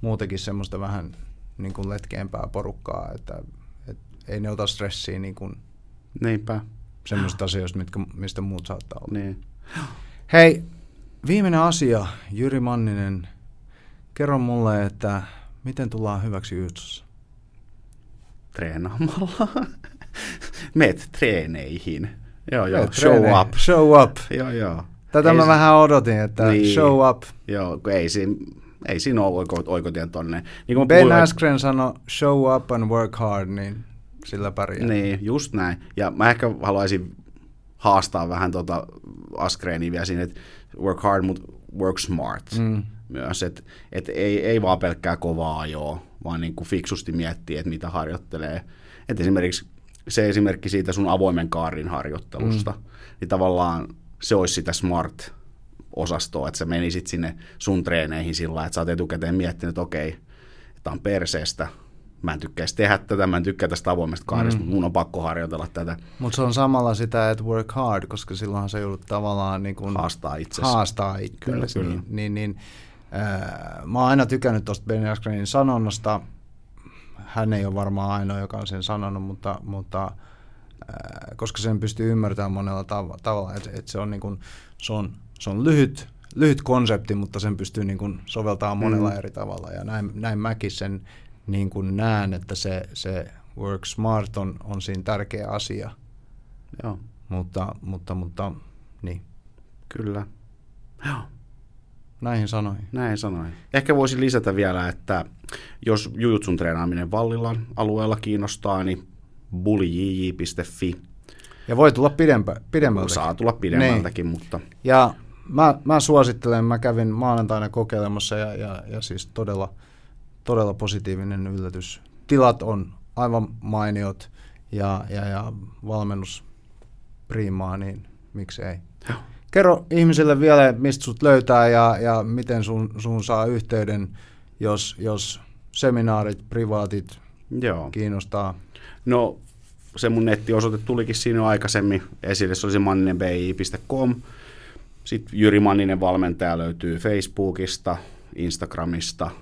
[SPEAKER 1] muutenkin semmoista vähän niin kuin letkeämpää porukkaa, että et ei ne ota stressiä niin kuin
[SPEAKER 2] Niinpä.
[SPEAKER 1] semmoista asioista, mitkä, mistä muut saattaa olla.
[SPEAKER 2] Niin.
[SPEAKER 1] Hei, Viimeinen asia, Jyri Manninen, kerro mulle, että miten tullaan hyväksi jutsussa?
[SPEAKER 2] Treenaamalla. Meet treeneihin. Joo, joo,
[SPEAKER 1] Meet show treeneihin. up. Show up.
[SPEAKER 2] joo, joo.
[SPEAKER 1] Tätä ei mä se... vähän odotin, että niin, show up.
[SPEAKER 2] Joo, ei siinä, ei siinä ole oiko, oikotien tonne. Niin
[SPEAKER 1] ben puhuin, Askren sanoi show up and work hard, niin sillä pärjää.
[SPEAKER 2] Niin, just näin. Ja mä ehkä haluaisin haastaa vähän tota Askreenia vielä siinä, että work hard, mutta work smart mm. myös. Että et ei, ei vaan pelkkää kovaa ajoa, vaan niin kuin fiksusti miettiä, että mitä harjoittelee. Et esimerkiksi se esimerkki siitä sun avoimen kaarin harjoittelusta, mm. niin tavallaan se olisi sitä smart osastoa, että sä menisit sinne sun treeneihin sillä että sä oot etukäteen miettinyt, että okei, tämä on perseestä, mä en tykkäisi tehdä tätä, mä en tykkää tästä avoimesta kaarista, mm. mutta mun on pakko harjoitella tätä.
[SPEAKER 1] Mutta se on samalla sitä, että work hard, koska silloinhan se joudut tavallaan niin kun
[SPEAKER 2] haastaa itse.
[SPEAKER 1] Haastaa itse. Kyllä, kyllä. Niin, niin, niin äh, mä oon aina tykännyt tuosta Ben Askrenin sanonnasta. Hän ei ole varmaan ainoa, joka on sen sanonut, mutta, mutta äh, koska sen pystyy ymmärtämään monella tav- tavalla, että et se, on niin kun, se, on, se on lyhyt, lyhyt konsepti, mutta sen pystyy niin kun soveltamaan monella mm. eri tavalla. Ja näin, näin mäkin sen niin kuin näen, että se, se work smart on, on siinä tärkeä asia.
[SPEAKER 2] Joo.
[SPEAKER 1] Mutta, mutta, mutta niin.
[SPEAKER 2] Kyllä. Joo.
[SPEAKER 1] Näihin sanoihin.
[SPEAKER 2] Näin sanoin. Ehkä voisin lisätä vielä, että jos jujutsun treenaaminen Vallilan alueella kiinnostaa, niin bulijj.fi.
[SPEAKER 1] Ja voi tulla pidempä, pidemmältäkin.
[SPEAKER 2] Saa tulla pidemmältäkin, niin. mutta...
[SPEAKER 1] Ja mä, mä suosittelen, mä kävin maanantaina kokeilemassa ja, ja, ja siis todella – todella positiivinen yllätys. Tilat on aivan mainiot ja, ja, ja valmennus priimaa, niin miksei. Joo. Kerro ihmisille vielä, mistä sut löytää ja, ja miten sun, sun saa yhteyden, jos, jos seminaarit, privaatit Joo. kiinnostaa.
[SPEAKER 2] No se mun nettiosoite tulikin siinä jo aikaisemmin esille, se oli se manninenbi.com. Sitten Jyri Manninen valmentaja löytyy Facebookista, Instagramista –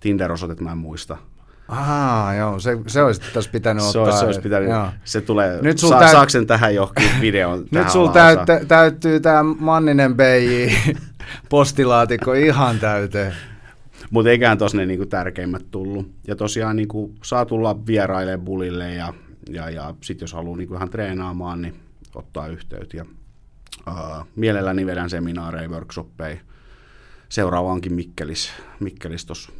[SPEAKER 2] Tinder-osoitet mä en muista.
[SPEAKER 1] Ah, joo, se, se olisi tässä pitänyt
[SPEAKER 2] se
[SPEAKER 1] ottaa.
[SPEAKER 2] Olisi, se, olisi pitänyt, joo. se tulee, Nyt sul saa, täyt... saaksen tähän johonkin videon
[SPEAKER 1] Nyt sulla täyt, täyttyy tämä Manninen BJ postilaatikko ihan täyteen.
[SPEAKER 2] Mutta eiköhän tuossa ne niinku tärkeimmät tullut. Ja tosiaan niinku saa tulla vierailemaan bulille ja, ja, ja sitten jos haluaa niinku ihan treenaamaan, niin ottaa yhteyttä. Ja, uh, mielelläni vedän seminaareja, workshoppeja. Seuraava onkin Mikkelis, Mikkelis tuossa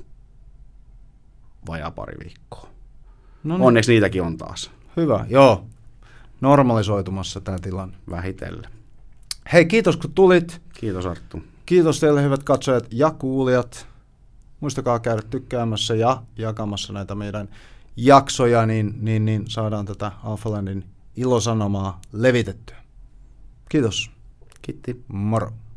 [SPEAKER 2] vajaa pari viikkoa. No niin. Onneksi niitäkin on taas.
[SPEAKER 1] Hyvä, joo. Normalisoitumassa tämä tilanne.
[SPEAKER 2] Vähitellen.
[SPEAKER 1] Hei, kiitos kun tulit.
[SPEAKER 2] Kiitos Arttu.
[SPEAKER 1] Kiitos teille hyvät katsojat ja kuulijat. Muistakaa käydä tykkäämässä ja jakamassa näitä meidän jaksoja, niin, niin, niin saadaan tätä Alphalandin ilosanomaa levitettyä. Kiitos.
[SPEAKER 2] Kiitti.
[SPEAKER 1] Moro.